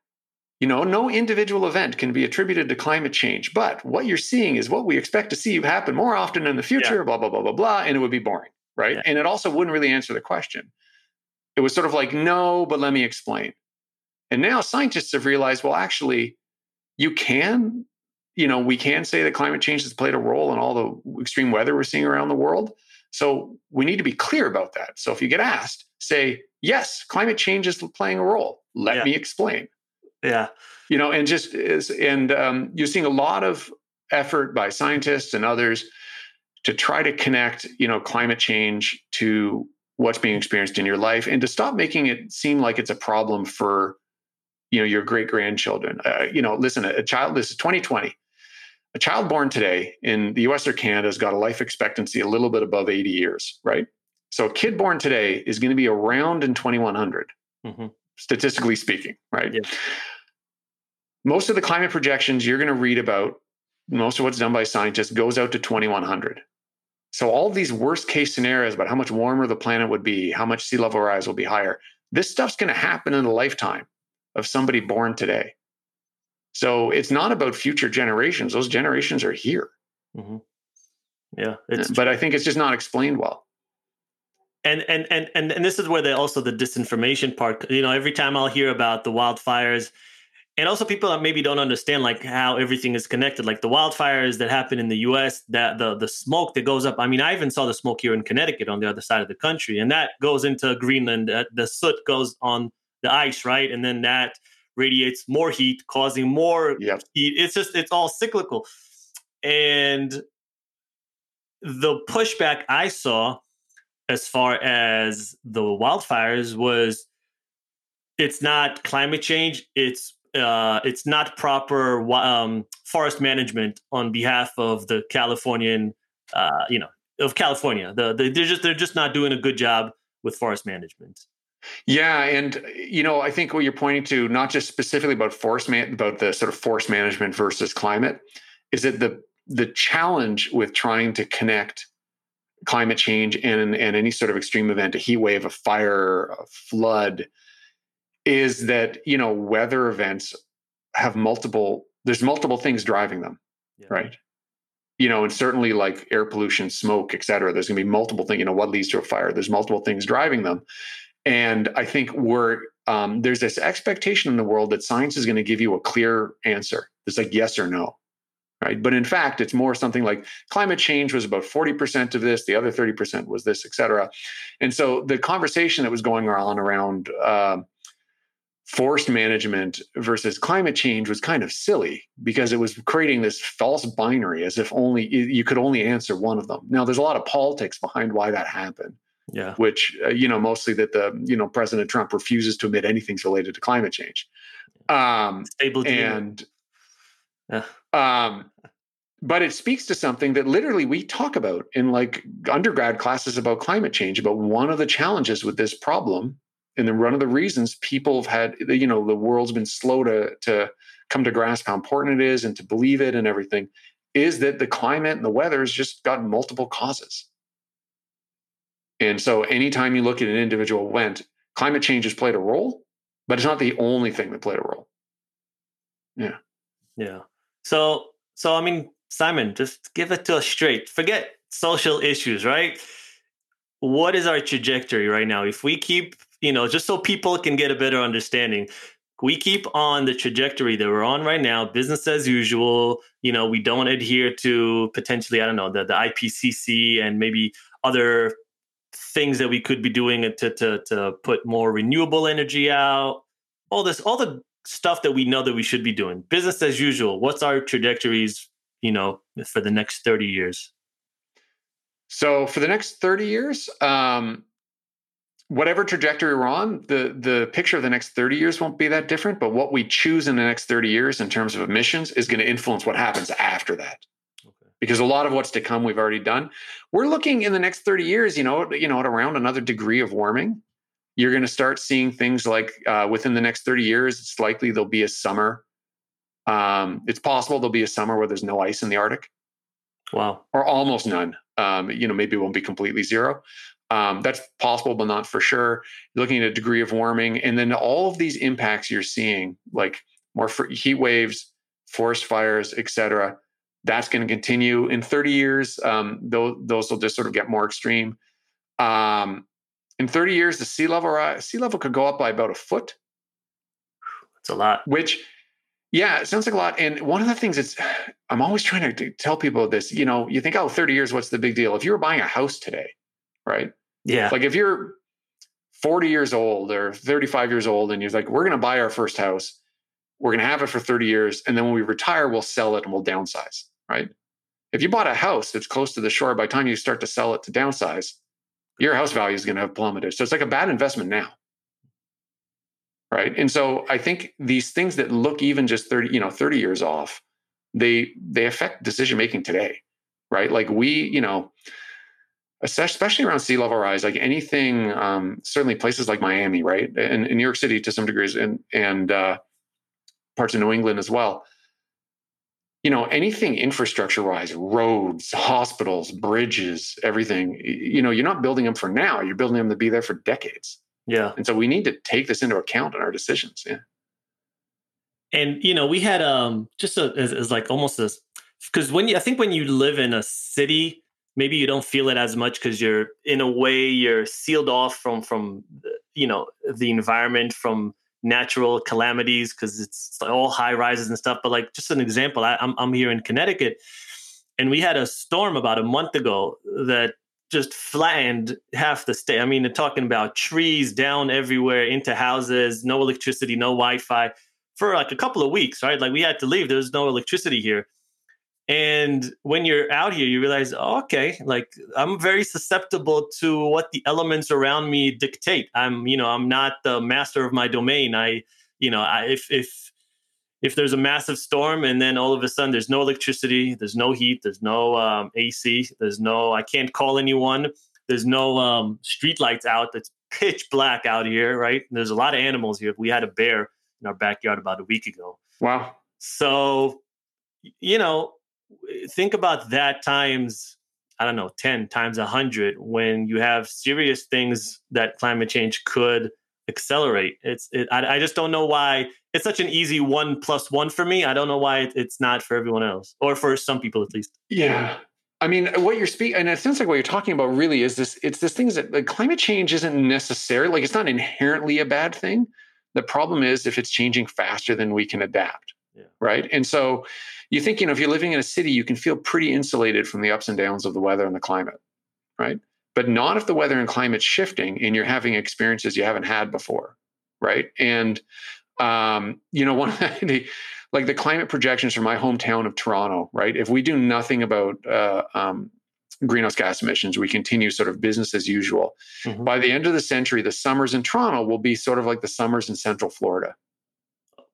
you know, no individual event can be attributed to climate change, but what you're seeing is what we expect to see happen more often in the future, blah, blah, blah, blah, blah. And it would be boring, right? Yeah. And it also wouldn't really answer the question. It was sort of like, no, but let me explain. And now scientists have realized, well, actually, you can, you know, we can say that climate change has played a role in all the extreme weather we're seeing around the world. So we need to be clear about that. So if you get asked, say, yes, climate change is playing a role. Let Yeah. me explain. yeah You know, and just is, and um, you're seeing a lot of effort by scientists and others to try to connect, you know, climate change to what's being experienced in your life and to stop making it seem like it's a problem for, you know, your great grandchildren. Uh, you know, listen, a, a child, this is 2020 a child born today in the US or Canada has got a life expectancy a little bit above 80 years, right? So a kid born today is going to be around in 2100, Mhm. statistically speaking, right? Yeah. most of the climate projections you're going to read about, most of what's done by scientists goes out to 2100. So all these worst case scenarios about how much warmer the planet would be, how much sea level rise will be higher, this stuff's going to happen in the lifetime of somebody born today. So it's not about future generations; those generations are here. Mm-hmm. Yeah, it's but I think it's just not explained well. And and and and and this is where the also the disinformation part. You know, every time I'll hear about the wildfires, and also people that maybe don't understand like how everything is connected like the wildfires that happen in the us that the the smoke that goes up. I mean i even saw the smoke here in connecticut on the other side of the country and that goes into greenland uh, the soot goes on the ice right? And then that radiates more heat causing more yep. heat. It's just it's all cyclical. And the pushback i saw as far as the wildfires was it's not climate change it's uh, it's not proper um, forest management on behalf of the Californian, uh, you know, of California. The, the, they're just they're just not doing a good job with forest management. Yeah, and you know, I think what you're pointing to, not just specifically about forest man, about the sort of forest management versus climate, is that the the challenge with trying to connect climate change and and any sort of extreme event, a heat wave, a fire, a flood, is that you know weather events have multiple there's multiple things driving them yeah. right? You know and certainly like air pollution smoke et cetera there's going to be multiple things you know what leads to a fire there's multiple things driving them. And i think we're um, there's this expectation in the world that science is going to give you a clear answer. It's like yes or no right? But in fact it's more something like climate change was about 40% of this the other 30% was this et cetera. And so the conversation that was going on around uh, forest management versus climate change was kind of silly because it was creating this false binary as if only you could only answer one of them. Now, there's a lot of politics behind why that happened. Yeah. Which, uh, you know, mostly that the, you know, President Trump refuses to admit anything's related to climate change. Um, Stable and, yeah. um, but it speaks to something that literally we talk about in like undergrad classes about climate change, about one of the challenges with this problem and then one of the reasons people have had you know the world's been slow to to come to grasp how important it is and to believe it and everything is that the climate and the weather has just got multiple causes. And so anytime you look at an individual event climate change has played a role but it's not the only thing that played a role. Yeah. Yeah. So so i mean simon just give it to us straight. Forget social issues right? What is our trajectory right now? If we keep you know, just so people can get a better understanding. We keep on the trajectory that we're on right now, business as usual. You know, we don't adhere to potentially, I don't know, the, the IPCC and maybe other things that we could be doing to, to, to put more renewable energy out. All this, all the stuff that we know that we should be doing. Business as usual. What's our trajectories, you know, for the next 30 years? So for the next 30 years, um, whatever trajectory we're on, the the picture of the next 30 years won't be that different. But what we choose in the next 30 years in terms of emissions is going to influence what happens after that. Okay. Because a lot of what's to come we've already done. We're looking in the next 30 years, you know, you know, at around another degree of warming. You're going to start seeing things like uh, within the next 30 years, it's likely there'll be a summer. Um, it's possible there'll be a summer where there's no ice in the Arctic. Wow. Or almost none. Um, you know, maybe it won't be completely zero. Um, that's possible, but not for sure. You're looking at a degree of warming, and then all of these impacts you're seeing, like more heat waves, forest fires, etc. That's going to continue in 30 years. Um, those, those will just sort of get more extreme. Um, in 30 years, the sea level rise, sea level could go up by about a foot. That's a lot. Which, yeah, it sounds like a lot. And one of the things that's I'm always trying to tell people this. You know, you think, oh, 30 years, what's the big deal? If you were buying a house today, right? Yeah. Like if you're 40 years old or 35 years old and you're like, we're going to buy our first house, we're going to have it for 30 years. And then when we retire, we'll sell it and we'll downsize, right? If you bought a house that's close to the shore, by the time you start to sell it to downsize, your house value is going to have plummeted. So it's like a bad investment now. Right. And so I think these things that look even just 30, you know, 30 years off, they they affect decision making today. Right. Like we, you know, especially around sea level rise, like anything, um, certainly places like Miami, right, and, in New York City to some degrees, and and uh, parts of New England as well. You know, anything infrastructure wise, roads, hospitals, bridges, everything, you know, you're not building them for now, you're building them to be there for decades. Yeah. And so we need to take this into account in our decisions. Yeah. And you know, we had um just a, as, as like almost as because when you I think when you live in a city, maybe you don't feel it as much because you're in a way you're sealed off from from you know the environment from natural calamities because it's all high rises and stuff. But like just an example, I, I'm I'm here in Connecticut, and we had a storm about a month ago that just flattened half the state. I mean, they're talking about trees down everywhere into houses, no electricity, no Wi-Fi for like a couple of weeks, right? Like we had to leave. There's no electricity here. And when you're out here, you realize, oh, okay, like I'm very susceptible to what the elements around me dictate. I'm, you know, I'm not the master of my domain. I, you know, I, if if if there's a massive storm and then all of a sudden there's no electricity, there's no heat, there's no um, AC, there's no, I can't call anyone, there's no um, street lights out. It's pitch black out here, right? There's a lot of animals here. We had a bear in our backyard about a week ago. Wow. So, you know, think about that times, I don't know, 10 times 100 when you have serious things that climate change could accelerate. It's, it, I, I just don't know why it's such an easy one plus one for me. I don't know why it's not for everyone else or for some people at least. Yeah. I mean, what you're speaking, and it sounds like what you're talking about really is this it's this thing that like climate change isn't necessarily like it's not inherently a bad thing the problem is if it's changing faster than we can adapt. Yeah. Right. And so you think, you know, if you're living in a city, you can feel pretty insulated from the ups and downs of the weather and the climate. Right. But not if the weather and climate's shifting and you're having experiences you haven't had before. Right. And, um, you know, one of the, like the climate projections for my hometown of Toronto, right? If we do nothing about uh, um, greenhouse gas emissions. We continue sort of business as usual. Mm-hmm. By the end of the century, the summers in Toronto will be sort of like the summers in Central Florida.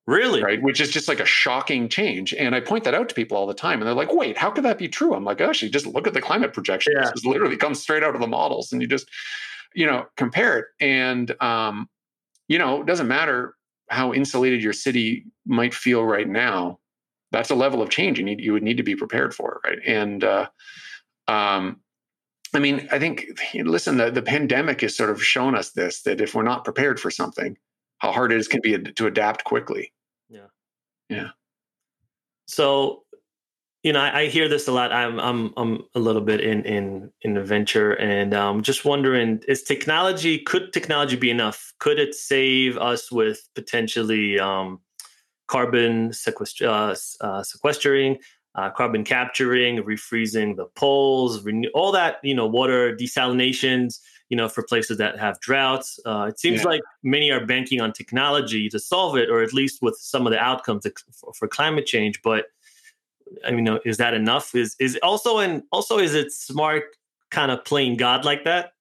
Really? Right. Which is just like a shocking change. And I point that out to people all the time. And they're like, wait, how could that be true? I'm like, actually, just look at the climate projections. Yeah. This literally comes straight out of the models. And you just, you know, compare it. And, um, you know, it doesn't matter how insulated your city might feel right now. That's a level of change you need, you would need to be prepared for. Right. And, uh, um, I mean, I think, listen, the, the pandemic has sort of shown us this that if we're not prepared for something, how hard it is can be to adapt quickly. Yeah. Yeah. So, you know, I, I, hear this a lot. I'm, I'm, I'm a little bit in, in, in the venture and um, just wondering, is technology, could technology be enough? Could it save us with potentially um, carbon sequest- uh, uh, sequestering, uh, carbon capturing, refreezing the poles, renew, all that, you know, water desalinations, you know, for places that have droughts. Uh, it seems yeah. like many are banking on technology to solve it, or at least with some of the outcomes for, for climate change. But I mean, is that enough? Is is also and also is it smart kind of playing God like that?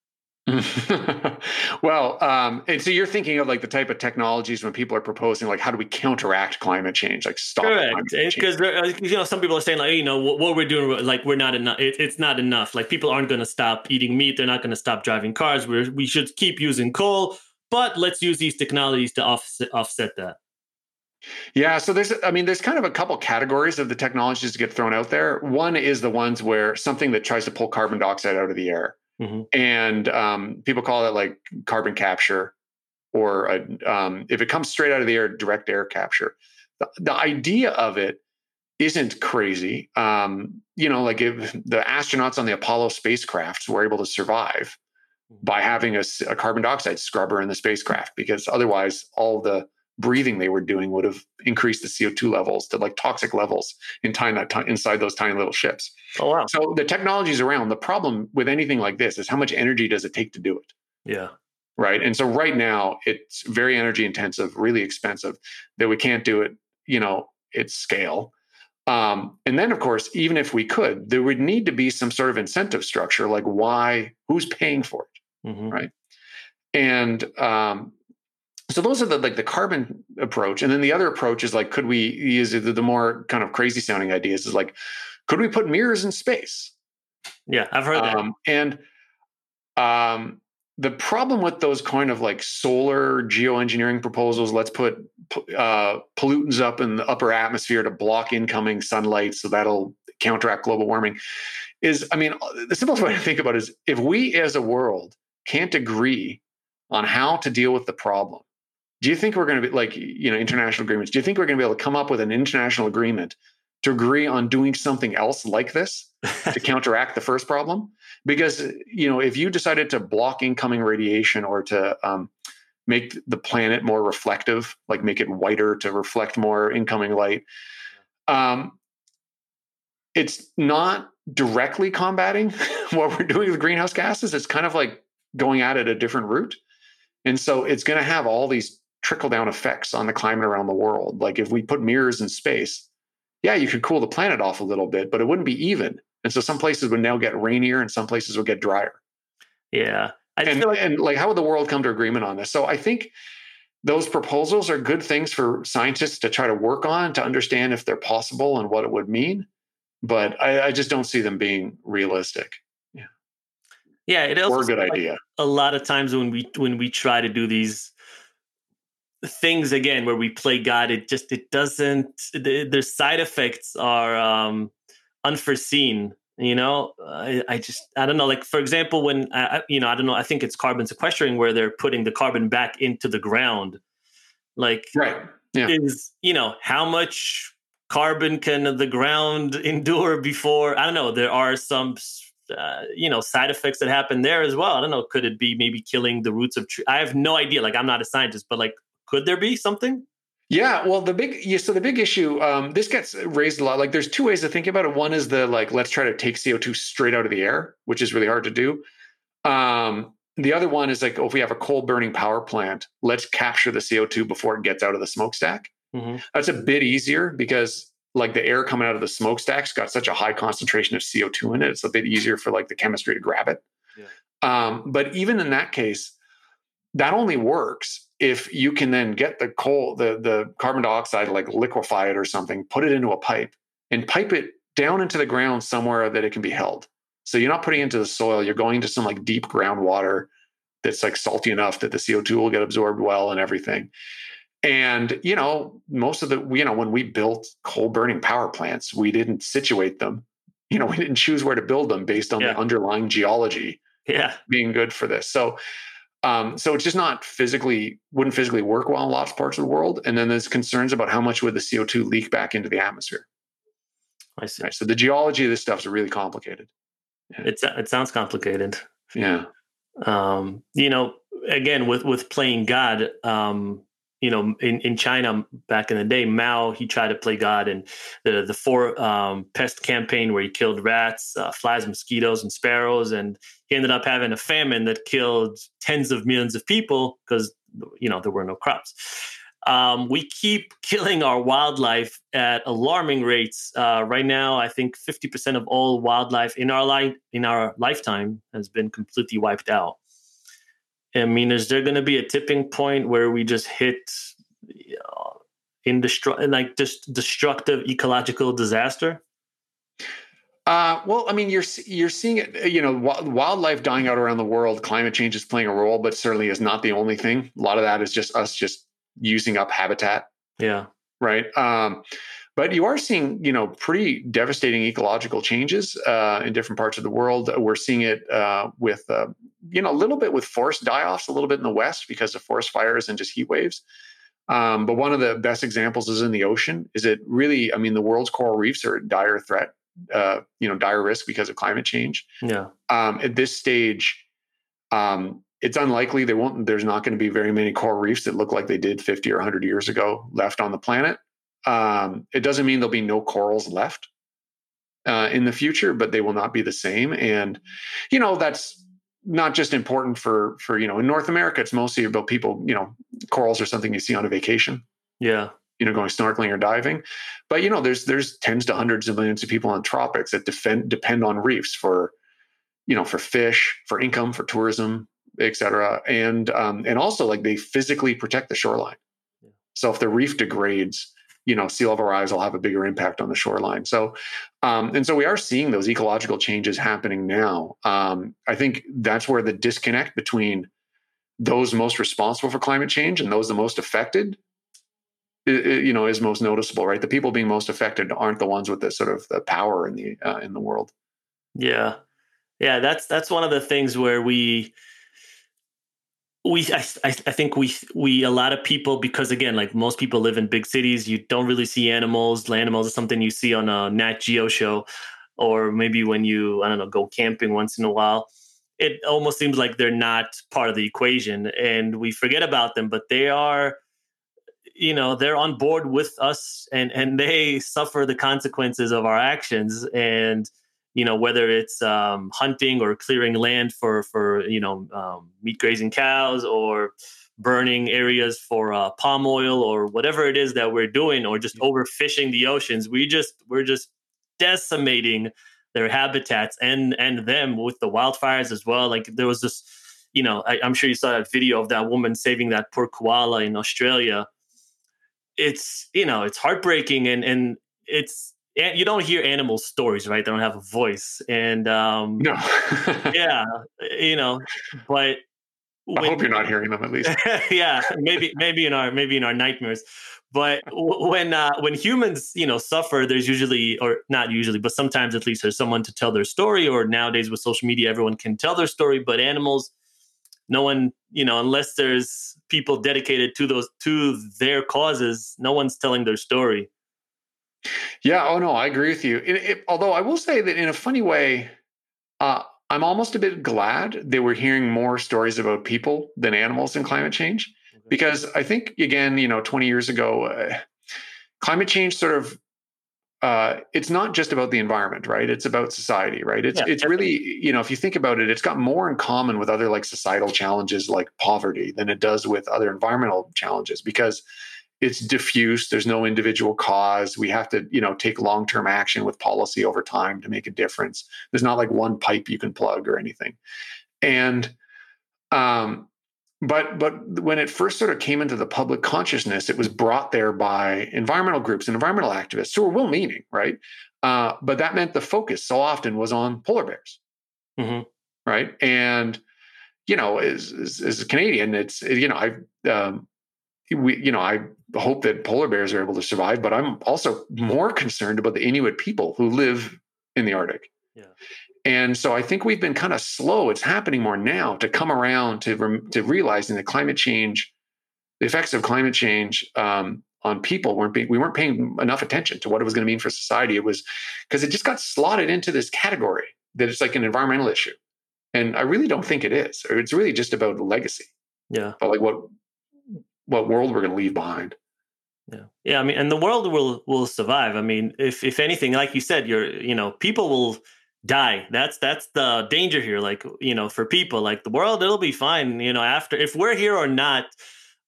well, um, and so you're thinking of like the type of technologies when people are proposing, like, how do we counteract climate change? Like, stop. Correct. Because uh, you know, some people are saying like, you know, what, what we're doing, like, we're not enough. It, it's not enough. Like, people aren't going to stop eating meat. They're not going to stop driving cars. We we should keep using coal, but let's use these technologies to offset offset that. Yeah, so there's, I mean, there's kind of a couple categories of the technologies that get thrown out there. One is the ones where something that tries to pull carbon dioxide out of the air. Mm-hmm. And um, people call it like carbon capture, or a, um, if it comes straight out of the air, direct air capture. The, the idea of it isn't crazy. Um, you know, like if the astronauts on the Apollo spacecraft were able to survive mm-hmm. by having a, a carbon dioxide scrubber in the spacecraft, because otherwise, all the breathing they were doing would have increased the CO2 levels to like toxic levels in time that t- inside those tiny little ships. Oh wow. So the technology is around. The problem with anything like this is how much energy does it take to do it? Yeah. Right. And so right now it's very energy intensive, really expensive that we can't do it, you know, at scale. Um, and then of course, even if we could, there would need to be some sort of incentive structure, like why, who's paying for it. Mm-hmm. Right. And um, so those are the like the carbon approach. And then the other approach is like could we use the, the more kind of crazy sounding ideas is like could we put mirrors in space? Yeah i've heard that. Um, and um the problem with those kind of like solar geoengineering proposals, let's put uh, pollutants up in the upper atmosphere to block incoming sunlight so that'll counteract global warming, is I mean, the simplest way to think about it is if we as a world can't agree on how to deal with the problem, do you think we're going to be like, you know, international agreements? Do you think we're going to be able to come up with an international agreement to agree on doing something else like this to counteract the first problem? because you know if you decided to block incoming radiation or to um, make the planet more reflective like make it whiter to reflect more incoming light um, it's not directly combating what we're doing with greenhouse gases it's kind of like going at it a different route and so it's going to have all these trickle down effects on the climate around the world like if we put mirrors in space yeah you could cool the planet off a little bit but it wouldn't be even and so some places would now get rainier and some places would get drier. Yeah. I and, like- and like how would the world come to agreement on this? So I think those proposals are good things for scientists to try to work on to understand if they're possible and what it would mean. But I, I just don't see them being realistic. Yeah. Yeah, it also or a good like idea. A lot of times when we when we try to do these things again where we play God, it just it doesn't. The, their side effects are um, unforeseen you know I, I, just i don't know like for example when I, you know i don't know i think it's carbon sequestering where they're putting the carbon back into the ground like right yeah. is you know how much carbon can the ground endure before i don't know there are some uh, you know side effects that happen there as well i don't know could it be maybe killing the roots of trees i have no idea like i'm not a scientist but like could there be something yeah, well, the big yeah, so the big issue, um, this gets raised a lot. Like, there's two ways to think about it. One is the like, let's try to take CO2 straight out of the air, which is really hard to do. Um, the other one is like, oh, if we have a coal burning power plant, let's capture the CO2 before it gets out of the smokestack. Mm-hmm. That's a bit easier because like the air coming out of the smokestack's got such a high concentration of CO2 in it. It's a bit easier for like the chemistry to grab it. Yeah. Um, but even in that case, that only works if you can then get the coal, the, the carbon dioxide, like liquefy it or something, put it into a pipe and pipe it down into the ground somewhere that it can be held. So you're not putting into the soil, you're going to some like deep groundwater that's like salty enough that the CO2 will get absorbed well and everything. And, you know, most of the, you know, when we built coal burning power plants, we didn't situate them. You know, we didn't choose where to build them based on yeah. the underlying geology yeah. being good for this. So um, so it's just not physically wouldn't physically work well in lots of parts of the world. And then there's concerns about how much would the CO2 leak back into the atmosphere. I see. Right, so the geology of this stuff is really complicated. Yeah. It's it sounds complicated. Yeah. Um, you know, again with with playing God, um, you know, in, in China back in the day, Mao he tried to play God, and the the four um, pest campaign where he killed rats, uh, flies, mosquitoes, and sparrows, and he ended up having a famine that killed tens of millions of people because you know there were no crops. Um, we keep killing our wildlife at alarming rates. Uh, right now, I think 50% of all wildlife in our life in our lifetime has been completely wiped out. I mean, is there going to be a tipping point where we just hit uh, indestru- like just destructive ecological disaster? Uh, well, I mean, you're you're seeing it. You know, wildlife dying out around the world. Climate change is playing a role, but certainly is not the only thing. A lot of that is just us just using up habitat. Yeah. Right. Um, but you are seeing, you know, pretty devastating ecological changes uh, in different parts of the world. We're seeing it uh, with, uh, you know, a little bit with forest die-offs, a little bit in the West because of forest fires and just heat waves. Um, but one of the best examples is in the ocean. Is it really? I mean, the world's coral reefs are a dire threat, uh, you know, dire risk because of climate change. Yeah. Um, at this stage, um, it's unlikely there won't. There's not going to be very many coral reefs that look like they did 50 or 100 years ago left on the planet. Um, it doesn't mean there'll be no corals left uh, in the future, but they will not be the same. And you know that's not just important for for you know in North America. It's mostly about people. You know, corals are something you see on a vacation. Yeah. You know, going snorkeling or diving, but you know, there's there's tens to hundreds of millions of people in the tropics that defend depend on reefs for, you know, for fish, for income, for tourism, et cetera, and um, and also like they physically protect the shoreline. Yeah. So if the reef degrades, you know sea level rise will have a bigger impact on the shoreline. So, um, and so we are seeing those ecological changes happening now. Um, I think that's where the disconnect between those most responsible for climate change and those the most affected you know is most noticeable right? The people being most affected aren't the ones with the sort of the power in the uh, in the world. Yeah. Yeah that's that's one of the things where we we I, I think we we a lot of people because again like most people live in big cities you don't really see animals. Land animals is something you see on a nat geo show or maybe when you i don't know go camping once in a while. It almost seems like they're not part of the equation and we forget about them but they are you know they're on board with us and and they suffer the consequences of our actions. And you know whether it's um, hunting or clearing land for for you know um, meat grazing cows or burning areas for uh, palm oil or whatever it is that we're doing or just overfishing the oceans we just we're just decimating their habitats and and them with the wildfires as well. Like there was this you know I, i'm sure you saw that video of that woman saving that poor koala in australia it's you know it's heartbreaking and and it's you don't hear animal stories, right? They don't have a voice, and um, no, yeah, you know, but when, I hope you're not hearing them at least. yeah, maybe maybe in our maybe in our nightmares. But when uh, when humans you know suffer, there's usually or not usually, but sometimes at least there's someone to tell their story. Or nowadays with social media, everyone can tell their story. But animals, no one you know unless there's people dedicated to those to their causes, no one's telling their story. Yeah. Oh no, I agree with you. It, it, although I will say that in a funny way, uh, I'm almost a bit glad that we're hearing more stories about people than animals in climate change, because I think again, you know, 20 years ago, uh, climate change sort of uh, it's not just about the environment, right? It's about society, right? It's yeah, it's definitely. really you know if you think about it, it's got more in common with other like societal challenges like poverty than it does with other environmental challenges because it's diffuse there's no individual cause we have to you know take long-term action with policy over time to make a difference there's not like one pipe you can plug or anything and um but but when it first sort of came into the public consciousness it was brought there by environmental groups and environmental activists who were well meaning right uh, but that meant the focus so often was on polar bears mm-hmm. right and you know as, as, as a canadian it's you know i um, we, you know, I hope that polar bears are able to survive, but I'm also more concerned about the Inuit people who live in the Arctic. Yeah. And so I think we've been kind of slow. It's happening more now to come around to to realizing that climate change, the effects of climate change um, on people weren't being we weren't paying enough attention to what it was going to mean for society. It was because it just got slotted into this category that it's like an environmental issue, and I really don't think it is. It's really just about legacy. Yeah. But like what what world we're going to leave behind. Yeah, yeah. I mean, and the world will will survive. I mean, if if anything, like you said, you're you know, people will die. That's that's the danger here. Like you know, for people, like the world, it'll be fine. You know, after if we're here or not,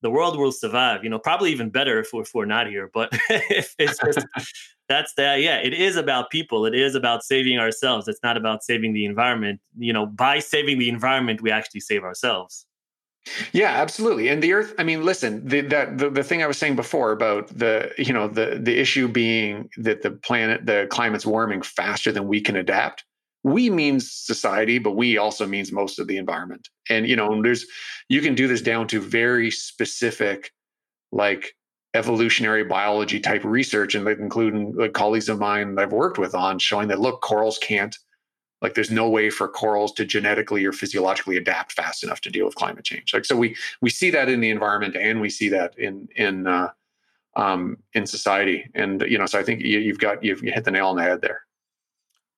the world will survive. You know, probably even better if we're, if we're not here. But if it's just that's that. Yeah, it is about people. It is about saving ourselves. It's not about saving the environment. You know, by saving the environment, we actually save ourselves. Yeah, absolutely. And the Earth, I mean, listen, the, that the, the thing I was saying before about the you know the the issue being that the planet, the climate's warming faster than we can adapt. We means society, but we also means most of the environment. And you know, there's you can do this down to very specific, like evolutionary biology type research, and including like colleagues of mine I've worked with on showing that look, corals can't like there's no way for corals to genetically or physiologically adapt fast enough to deal with climate change. Like so, we we see that in the environment and we see that in in uh, um, in society. And you know, so I think you, have got you've you hit the nail on the head there.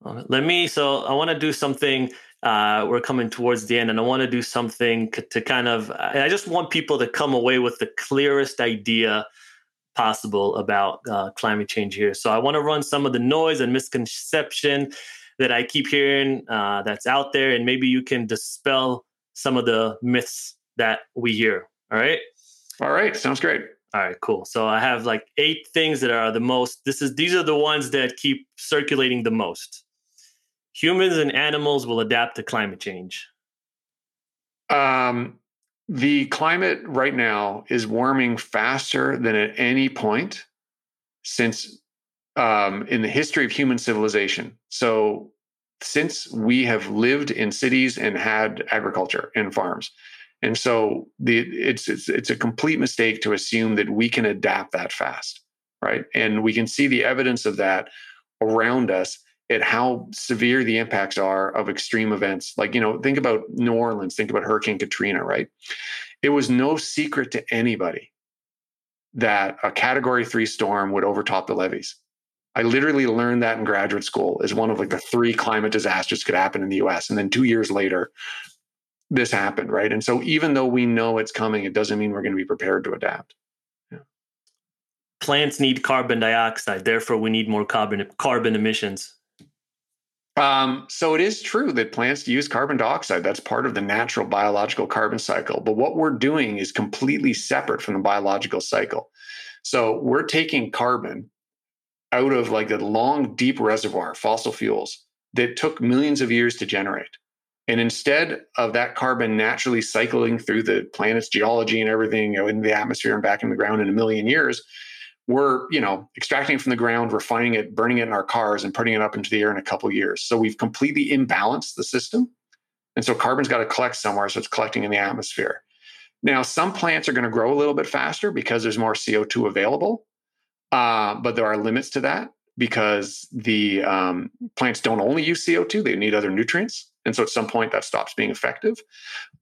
Let me. So I want to do something. Uh, we're coming towards the end, and I want to do something to kind of. I just want people to come away with the clearest idea possible about uh, climate change here. So I want to run some of the noise and misconception that I keep hearing uh, that's out there, and maybe you can dispel some of the myths that we hear. All right. All right. Sounds great. All right, cool. So I have like eight things that are the most. This is these are the ones that keep circulating the most. Humans and animals will adapt to climate change. Um, the climate right now is warming faster than at any point since um, in the history of human civilization. So since we have lived in cities and had agriculture and farms. And so the it's, it's it's a complete mistake to assume that we can adapt that fast, right? And we can see the evidence of that around us at how severe the impacts are of extreme events. Like, you know, think about New Orleans, think about Hurricane Katrina, right? It was no secret to anybody that a category three storm would overtop the levees. I literally learned that in graduate school as one of like the three climate disasters could happen in the US. And then two years later, this happened, right? And so even though we know it's coming, it doesn't mean we're going to be prepared to adapt. Yeah. Plants need carbon dioxide, therefore we need more carbon carbon emissions. Um, so it is true that plants use carbon dioxide. That's part of the natural biological carbon cycle. But what we're doing is completely separate from the biological cycle. So we're taking carbon out of like a long, deep reservoir, fossil fuels that took millions of years to generate. And instead of that carbon naturally cycling through the planet's geology and everything, you know, in the atmosphere and back in the ground in a million years, we're you know extracting it from the ground refining it burning it in our cars and putting it up into the air in a couple years so we've completely imbalanced the system and so carbon's got to collect somewhere so it's collecting in the atmosphere now some plants are going to grow a little bit faster because there's more co2 available uh, but there are limits to that because the um, plants don't only use co2 they need other nutrients and so at some point that stops being effective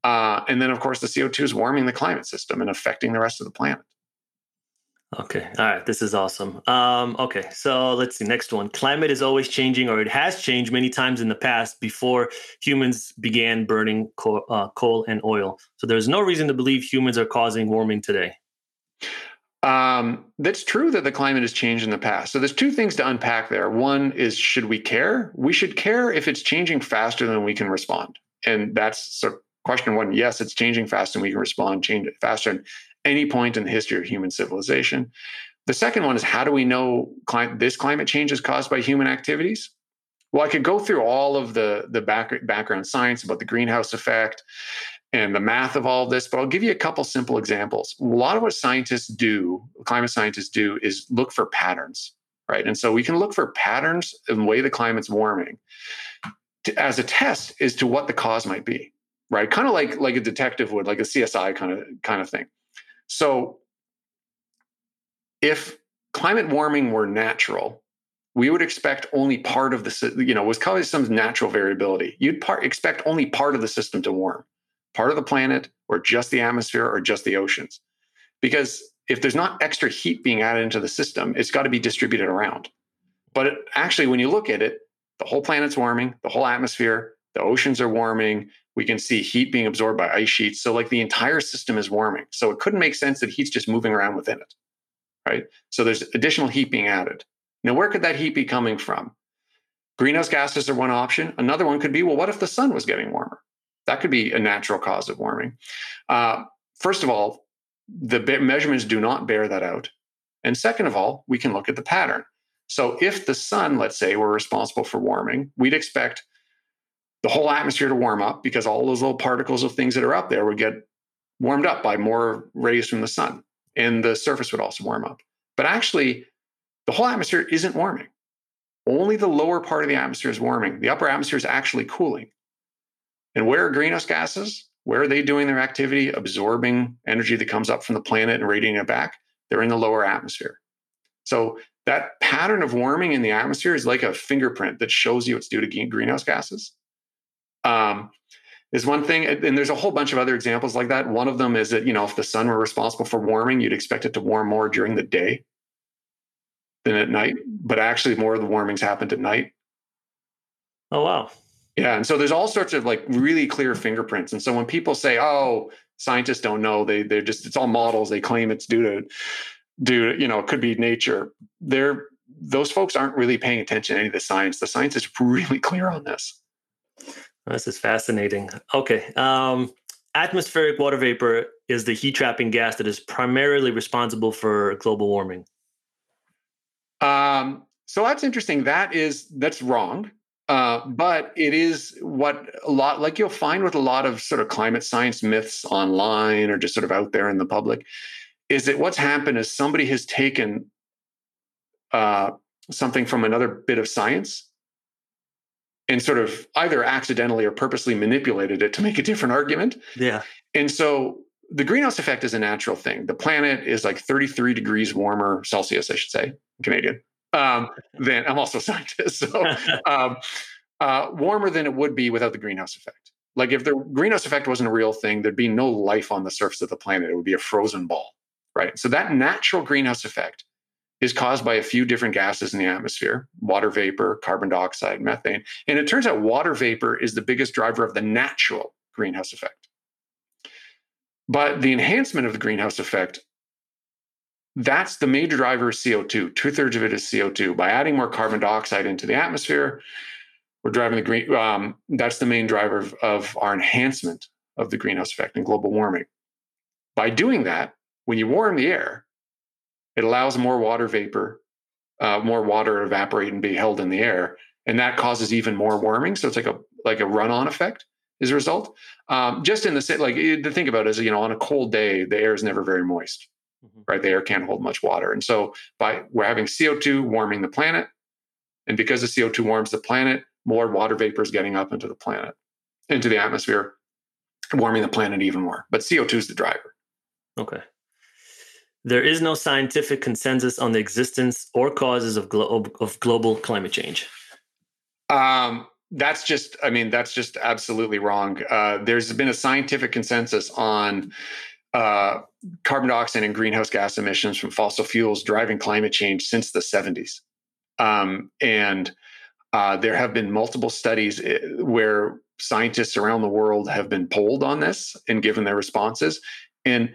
uh, and then of course the co2 is warming the climate system and affecting the rest of the planet Okay. All right. This is awesome. Um, okay. So let's see. Next one. Climate is always changing, or it has changed many times in the past before humans began burning uh, coal and oil. So there's no reason to believe humans are causing warming today. Um, that's true that the climate has changed in the past. So there's two things to unpack there. One is should we care? We should care if it's changing faster than we can respond. And that's so question one. Yes, it's changing faster than we can respond, change it faster any point in the history of human civilization. The second one is how do we know this climate change is caused by human activities? Well, I could go through all of the, the back, background science about the greenhouse effect and the math of all of this, but I'll give you a couple simple examples. A lot of what scientists do, climate scientists do, is look for patterns, right? And so we can look for patterns in the way the climate's warming to, as a test as to what the cause might be, right? Kind of like like a detective would, like a CSI kind of kind of thing. So, if climate warming were natural, we would expect only part of the you know was causing some natural variability. You'd part, expect only part of the system to warm, part of the planet, or just the atmosphere, or just the oceans, because if there's not extra heat being added into the system, it's got to be distributed around. But it, actually, when you look at it, the whole planet's warming, the whole atmosphere, the oceans are warming, we can see heat being absorbed by ice sheets. So, like the entire system is warming. So, it couldn't make sense that heat's just moving around within it, right? So, there's additional heat being added. Now, where could that heat be coming from? Greenhouse gases are one option. Another one could be well, what if the sun was getting warmer? That could be a natural cause of warming. Uh, first of all, the measurements do not bear that out. And second of all, we can look at the pattern. So, if the sun, let's say, were responsible for warming, we'd expect the whole atmosphere to warm up because all those little particles of things that are up there would get warmed up by more rays from the sun and the surface would also warm up but actually the whole atmosphere isn't warming only the lower part of the atmosphere is warming the upper atmosphere is actually cooling and where are greenhouse gases where are they doing their activity absorbing energy that comes up from the planet and radiating it back they're in the lower atmosphere so that pattern of warming in the atmosphere is like a fingerprint that shows you it's due to greenhouse gases um, is one thing. And there's a whole bunch of other examples like that. One of them is that, you know, if the sun were responsible for warming, you'd expect it to warm more during the day than at night. But actually, more of the warmings happened at night. Oh, wow. Yeah. And so there's all sorts of like really clear fingerprints. And so when people say, oh, scientists don't know, they they're just it's all models, they claim it's due to due to, you know, it could be nature. They're those folks aren't really paying attention to any of the science. The science is really clear on this. This is fascinating. Okay. Um, atmospheric water vapor is the heat trapping gas that is primarily responsible for global warming. Um, so that's interesting. That is that's wrong. Uh, but it is what a lot like you'll find with a lot of sort of climate science myths online or just sort of out there in the public is that what's happened is somebody has taken uh, something from another bit of science and sort of either accidentally or purposely manipulated it to make a different argument. Yeah. And so the greenhouse effect is a natural thing. The planet is like 33 degrees warmer Celsius, I should say, Canadian. Um, than I'm also a scientist, so um, uh, warmer than it would be without the greenhouse effect. Like if the greenhouse effect wasn't a real thing, there'd be no life on the surface of the planet. It would be a frozen ball, right? So that natural greenhouse effect is caused by a few different gases in the atmosphere water vapor, carbon dioxide, methane. And it turns out water vapor is the biggest driver of the natural greenhouse effect. But the enhancement of the greenhouse effect, that's the major driver of CO2. Two thirds of it is CO2. By adding more carbon dioxide into the atmosphere, we're driving the green. Um, that's the main driver of, of our enhancement of the greenhouse effect and global warming. By doing that, when you warm the air, it allows more water vapor, uh, more water evaporate and be held in the air, and that causes even more warming. So it's like a like a run-on effect as a result. Um, just in the like to think about is you know on a cold day the air is never very moist. Right? The air can't hold much water, and so by we're having CO two warming the planet, and because the CO two warms the planet, more water vapor is getting up into the planet, into the atmosphere, warming the planet even more. But CO two is the driver. Okay. There is no scientific consensus on the existence or causes of, glo- of global climate change. Um, that's just, I mean, that's just absolutely wrong. Uh, there's been a scientific consensus on uh, carbon dioxide and greenhouse gas emissions from fossil fuels driving climate change since the 70s. Um, and uh, there have been multiple studies eh, where scientists around the world have been polled on this and given their responses. And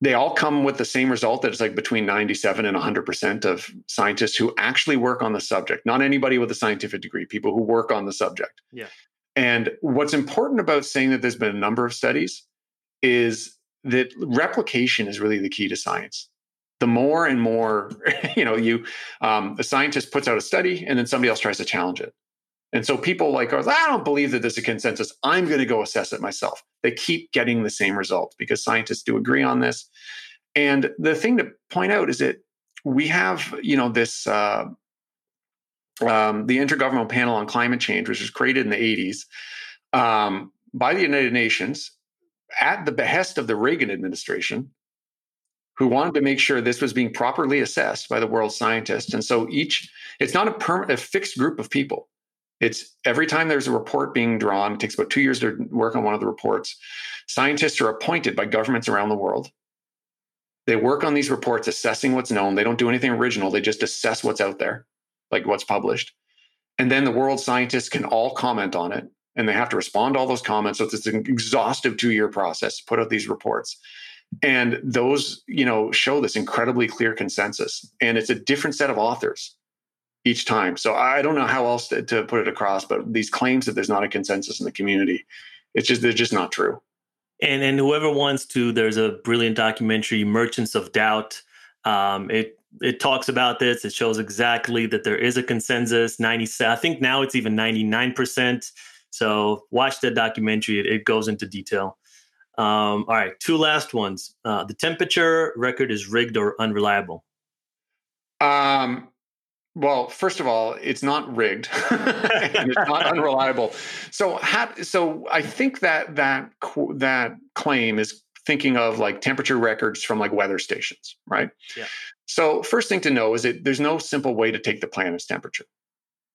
they all come with the same result that it's like between 97 and 100% of scientists who actually work on the subject not anybody with a scientific degree people who work on the subject yeah and what's important about saying that there's been a number of studies is that replication is really the key to science the more and more you know you um, a scientist puts out a study and then somebody else tries to challenge it and so people like I don't believe that there's a consensus. I'm going to go assess it myself. They keep getting the same result because scientists do agree on this. And the thing to point out is that we have, you know, this uh, um, the Intergovernmental Panel on Climate Change, which was created in the 80s um, by the United Nations at the behest of the Reagan administration, who wanted to make sure this was being properly assessed by the world scientists. And so each, it's not a, perm- a fixed group of people it's every time there's a report being drawn, it takes about two years to work on one of the reports. Scientists are appointed by governments around the world. They work on these reports, assessing what's known. They don't do anything original, they just assess what's out there, like what's published. And then the world scientists can all comment on it and they have to respond to all those comments. So it's an exhaustive two year process to put out these reports. And those, you know, show this incredibly clear consensus. And it's a different set of authors each time. So I don't know how else to, to, put it across, but these claims that there's not a consensus in the community, it's just they're just not true. And and whoever wants to, there's a brilliant documentary, Merchants of Doubt. Um, it it talks about this. It shows exactly that there is a consensus. Ninety, I think now it's even ninety nine percent. So watch that documentary. It, it goes into detail. Um, all right, two last ones. Uh, the temperature record is rigged or unreliable. Um, well, first of all, it's not rigged and it's not unreliable. So, so I think that that that claim is thinking of like temperature records from like weather stations, right? Yeah. So, first thing to know is that there's no simple way to take the planet's temperature,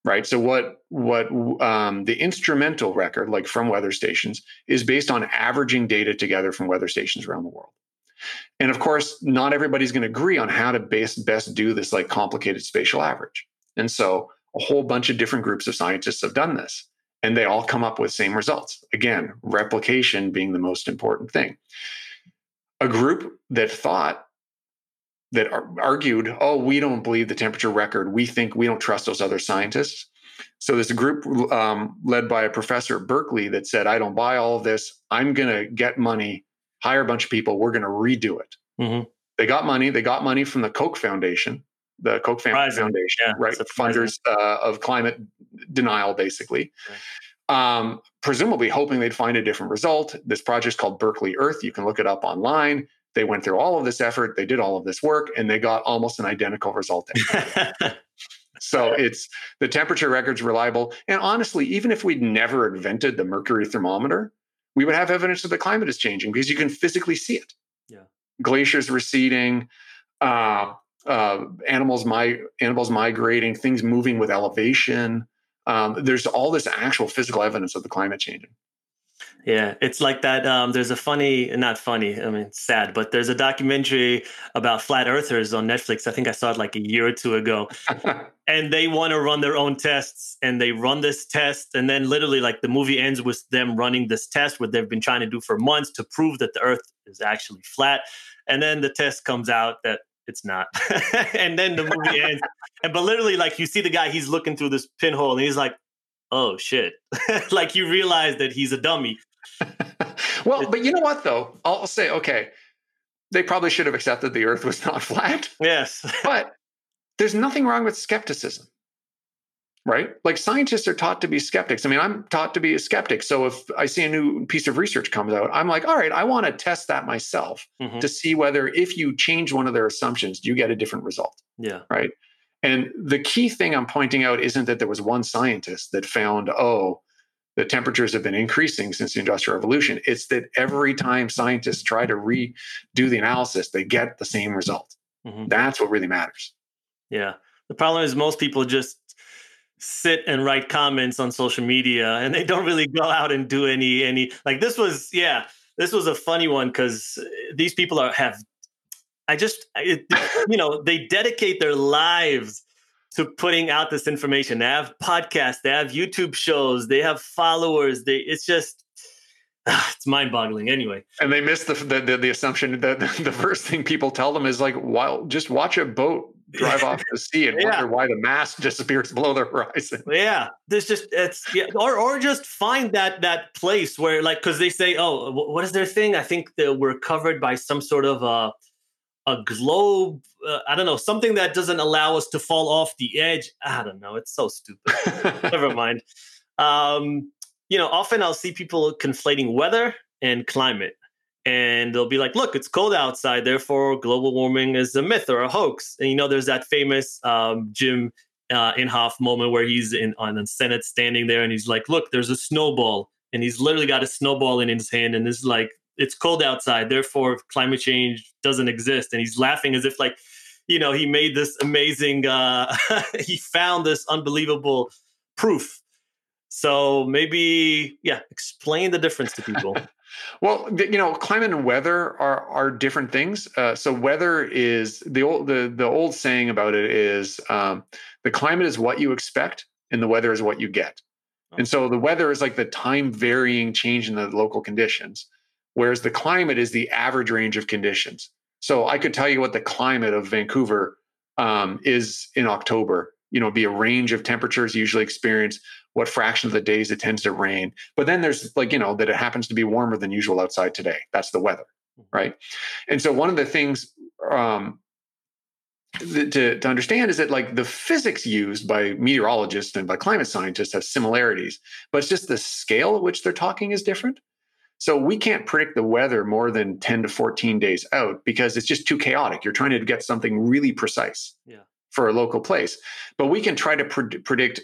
right? So, what what um, the instrumental record, like from weather stations, is based on averaging data together from weather stations around the world. And of course, not everybody's going to agree on how to best best do this like complicated spatial average. And so a whole bunch of different groups of scientists have done this and they all come up with same results. Again, replication being the most important thing. A group that thought that argued, oh, we don't believe the temperature record. We think we don't trust those other scientists. So there's a group um, led by a professor at Berkeley that said, I don't buy all of this. I'm going to get money hire a bunch of people. We're going to redo it. Mm-hmm. They got money. They got money from the Koch Foundation, the Koch family Foundation, yeah, right? The funders uh, of climate denial, basically. Right. Um, presumably hoping they'd find a different result. This project's called Berkeley Earth. You can look it up online. They went through all of this effort, they did all of this work, and they got almost an identical result. so it's the temperature record's reliable. And honestly, even if we'd never invented the mercury thermometer, we would have evidence that the climate is changing because you can physically see it. Yeah. Glaciers receding, uh, uh, animals, my animals migrating, things moving with elevation. Um, there's all this actual physical evidence of the climate changing. Yeah, it's like that. Um, there's a funny, not funny, I mean, sad, but there's a documentary about flat earthers on Netflix. I think I saw it like a year or two ago. and they want to run their own tests and they run this test. And then literally, like the movie ends with them running this test, what they've been trying to do for months to prove that the earth is actually flat. And then the test comes out that it's not. and then the movie ends. And but literally, like you see the guy, he's looking through this pinhole and he's like, oh shit. like you realize that he's a dummy. well, but you know what though? I'll say, okay, they probably should have accepted the earth was not flat. Yes. but there's nothing wrong with skepticism. Right? Like scientists are taught to be skeptics. I mean, I'm taught to be a skeptic. So if I see a new piece of research comes out, I'm like, all right, I want to test that myself mm-hmm. to see whether if you change one of their assumptions, do you get a different result? Yeah. Right. And the key thing I'm pointing out isn't that there was one scientist that found, oh, the temperatures have been increasing since the industrial revolution. It's that every time scientists try to redo the analysis they get the same result. Mm-hmm. that's what really matters. Yeah. The problem is most people just sit and write comments on social media and they don't really go out and do any any like this was yeah this was a funny one because these people are have i just it, you know they dedicate their lives to putting out this information. They have podcasts, they have YouTube shows, they have followers. They it's just it's mind-boggling anyway and they miss the, the the, assumption that the first thing people tell them is like well just watch a boat drive off the sea and yeah. wonder why the mast disappears below the horizon yeah there's just it's yeah or or just find that that place where like because they say oh what is their thing i think that we're covered by some sort of uh a globe uh, i don't know something that doesn't allow us to fall off the edge. I don't know it's so stupid. Never mind. Um, you know often i'll see people conflating weather and climate and they'll be like look it's cold outside therefore global warming is a myth or a hoax. And you know there's that famous um, jim uh, inhofe moment where he's in on the senate standing there and he's like look there's a snowball and he's literally got a snowball in his hand and this is like it's cold outside, therefore climate change doesn't exist. And he's laughing as if like, you know, he made this amazing, uh, he found this unbelievable proof. So maybe, yeah, explain the difference to people. well, you know, climate and weather are are different things. Uh, so weather is the old the the old saying about it is um, the climate is what you expect, and the weather is what you get. And so the weather is like the time varying change in the local conditions whereas the climate is the average range of conditions. So I could tell you what the climate of Vancouver um, is in October. You know, be a range of temperatures usually experience, what fraction of the days it tends to rain. But then there's like, you know, that it happens to be warmer than usual outside today. That's the weather, mm-hmm. right? And so one of the things um, to, to understand is that like the physics used by meteorologists and by climate scientists have similarities, but it's just the scale at which they're talking is different. So we can't predict the weather more than 10 to 14 days out because it's just too chaotic. You're trying to get something really precise yeah. for a local place. But we can try to pre- predict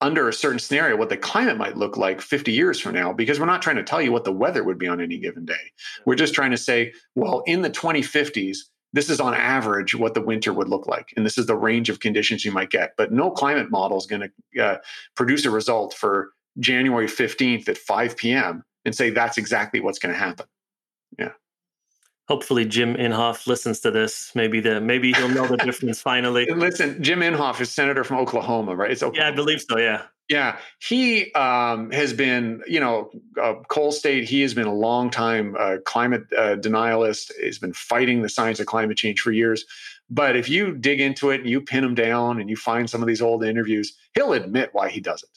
under a certain scenario what the climate might look like 50 years from now because we're not trying to tell you what the weather would be on any given day. Yeah. We're just trying to say, well, in the 2050s, this is on average what the winter would look like and this is the range of conditions you might get but no climate model is going to uh, produce a result for january 15th at 5 p.m and say that's exactly what's going to happen. Yeah. Hopefully, Jim Inhofe listens to this. Maybe the maybe he'll know the difference finally. Listen, Jim Inhofe is senator from Oklahoma, right? It's Oklahoma. Yeah, I believe so. Yeah. Yeah, he um, has been, you know, uh, Coal State. He has been a long time uh, climate uh, denialist. He's been fighting the science of climate change for years. But if you dig into it and you pin him down and you find some of these old interviews, he'll admit why he does it.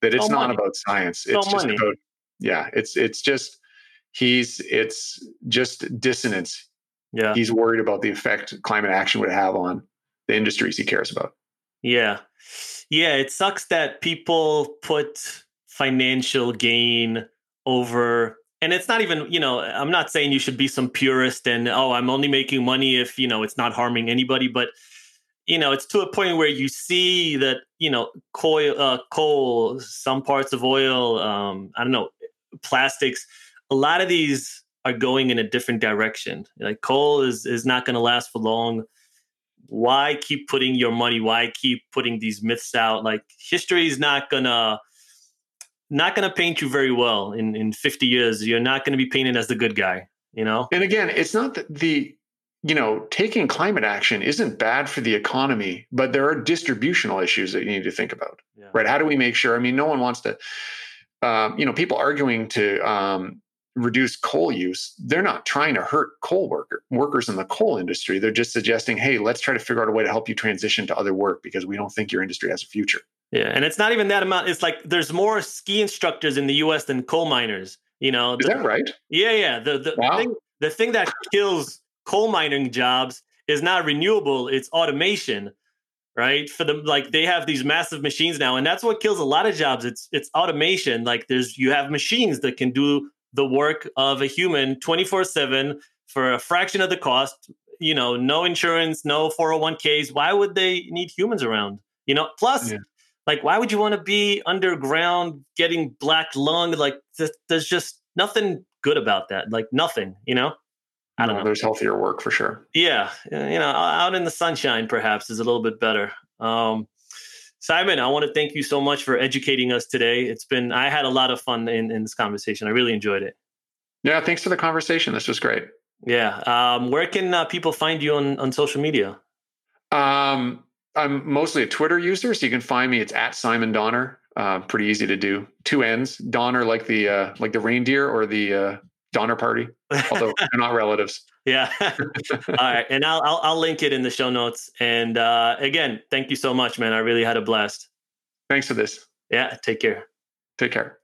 That it's not about science. It's just money. about yeah it's it's just he's it's just dissonance. Yeah. He's worried about the effect climate action would have on the industries he cares about. Yeah. Yeah it sucks that people put financial gain over and it's not even you know i'm not saying you should be some purist and oh i'm only making money if you know it's not harming anybody but you know it's to a point where you see that you know coal uh, coal some parts of oil um, i don't know plastics a lot of these are going in a different direction. Like coal is is not going to last for long. Why keep putting your money why keep putting these myths out? Like history is not gonna not gonna paint you very well in in 50 years. You're not gonna be painted as the good guy you know? And again it's not that the you know taking climate action isn't bad for the economy but there are distributional issues that you need to think about yeah. right? How do we make sure i mean no one wants to um, you know people arguing to um, reduce coal use, they're not trying to hurt coal worker workers in the coal industry. They're just suggesting, hey, let's try to figure out a way to help you transition to other work because we don't think your industry has a future. Yeah, and it's not even that amount. It's like there's more ski instructors in the U.S. than coal miners. You know, is the, that right? Yeah, yeah. The the, wow. thing the thing that kills coal mining jobs is not renewable; it's automation right? For them like they have these massive machines now and that's what kills a lot of jobs. It's it's automation. Like there's you have machines that can do the work of a human 24 7 for a fraction of the cost you know no insurance no 401ks why would they need humans around you know? Plus yeah. like why would you want to be underground getting black lung? Like th- there's just nothing good about that like nothing you know i don't no, know there's healthier work for sure yeah you know out in the sunshine perhaps is a little bit better um Simon, I want to thank you so much for educating us today. It's been, I had a lot of fun in, in this conversation. I really enjoyed it. Yeah, thanks for the conversation. This was great. Yeah. Um, where can uh, people find you on, on social media? Um, I'm mostly a Twitter user, so you can find me. It's at Simon Donner. Uh, pretty easy to do. Two N's. Donner, like the uh, like the reindeer or the uh, Donner Party, although they're not relatives. Yeah. All right, and I'll, I'll, I'll link it in the show notes. And uh, again, thank you so much, man. I really had a blast. Thanks for this. Yeah. Take care. Take care.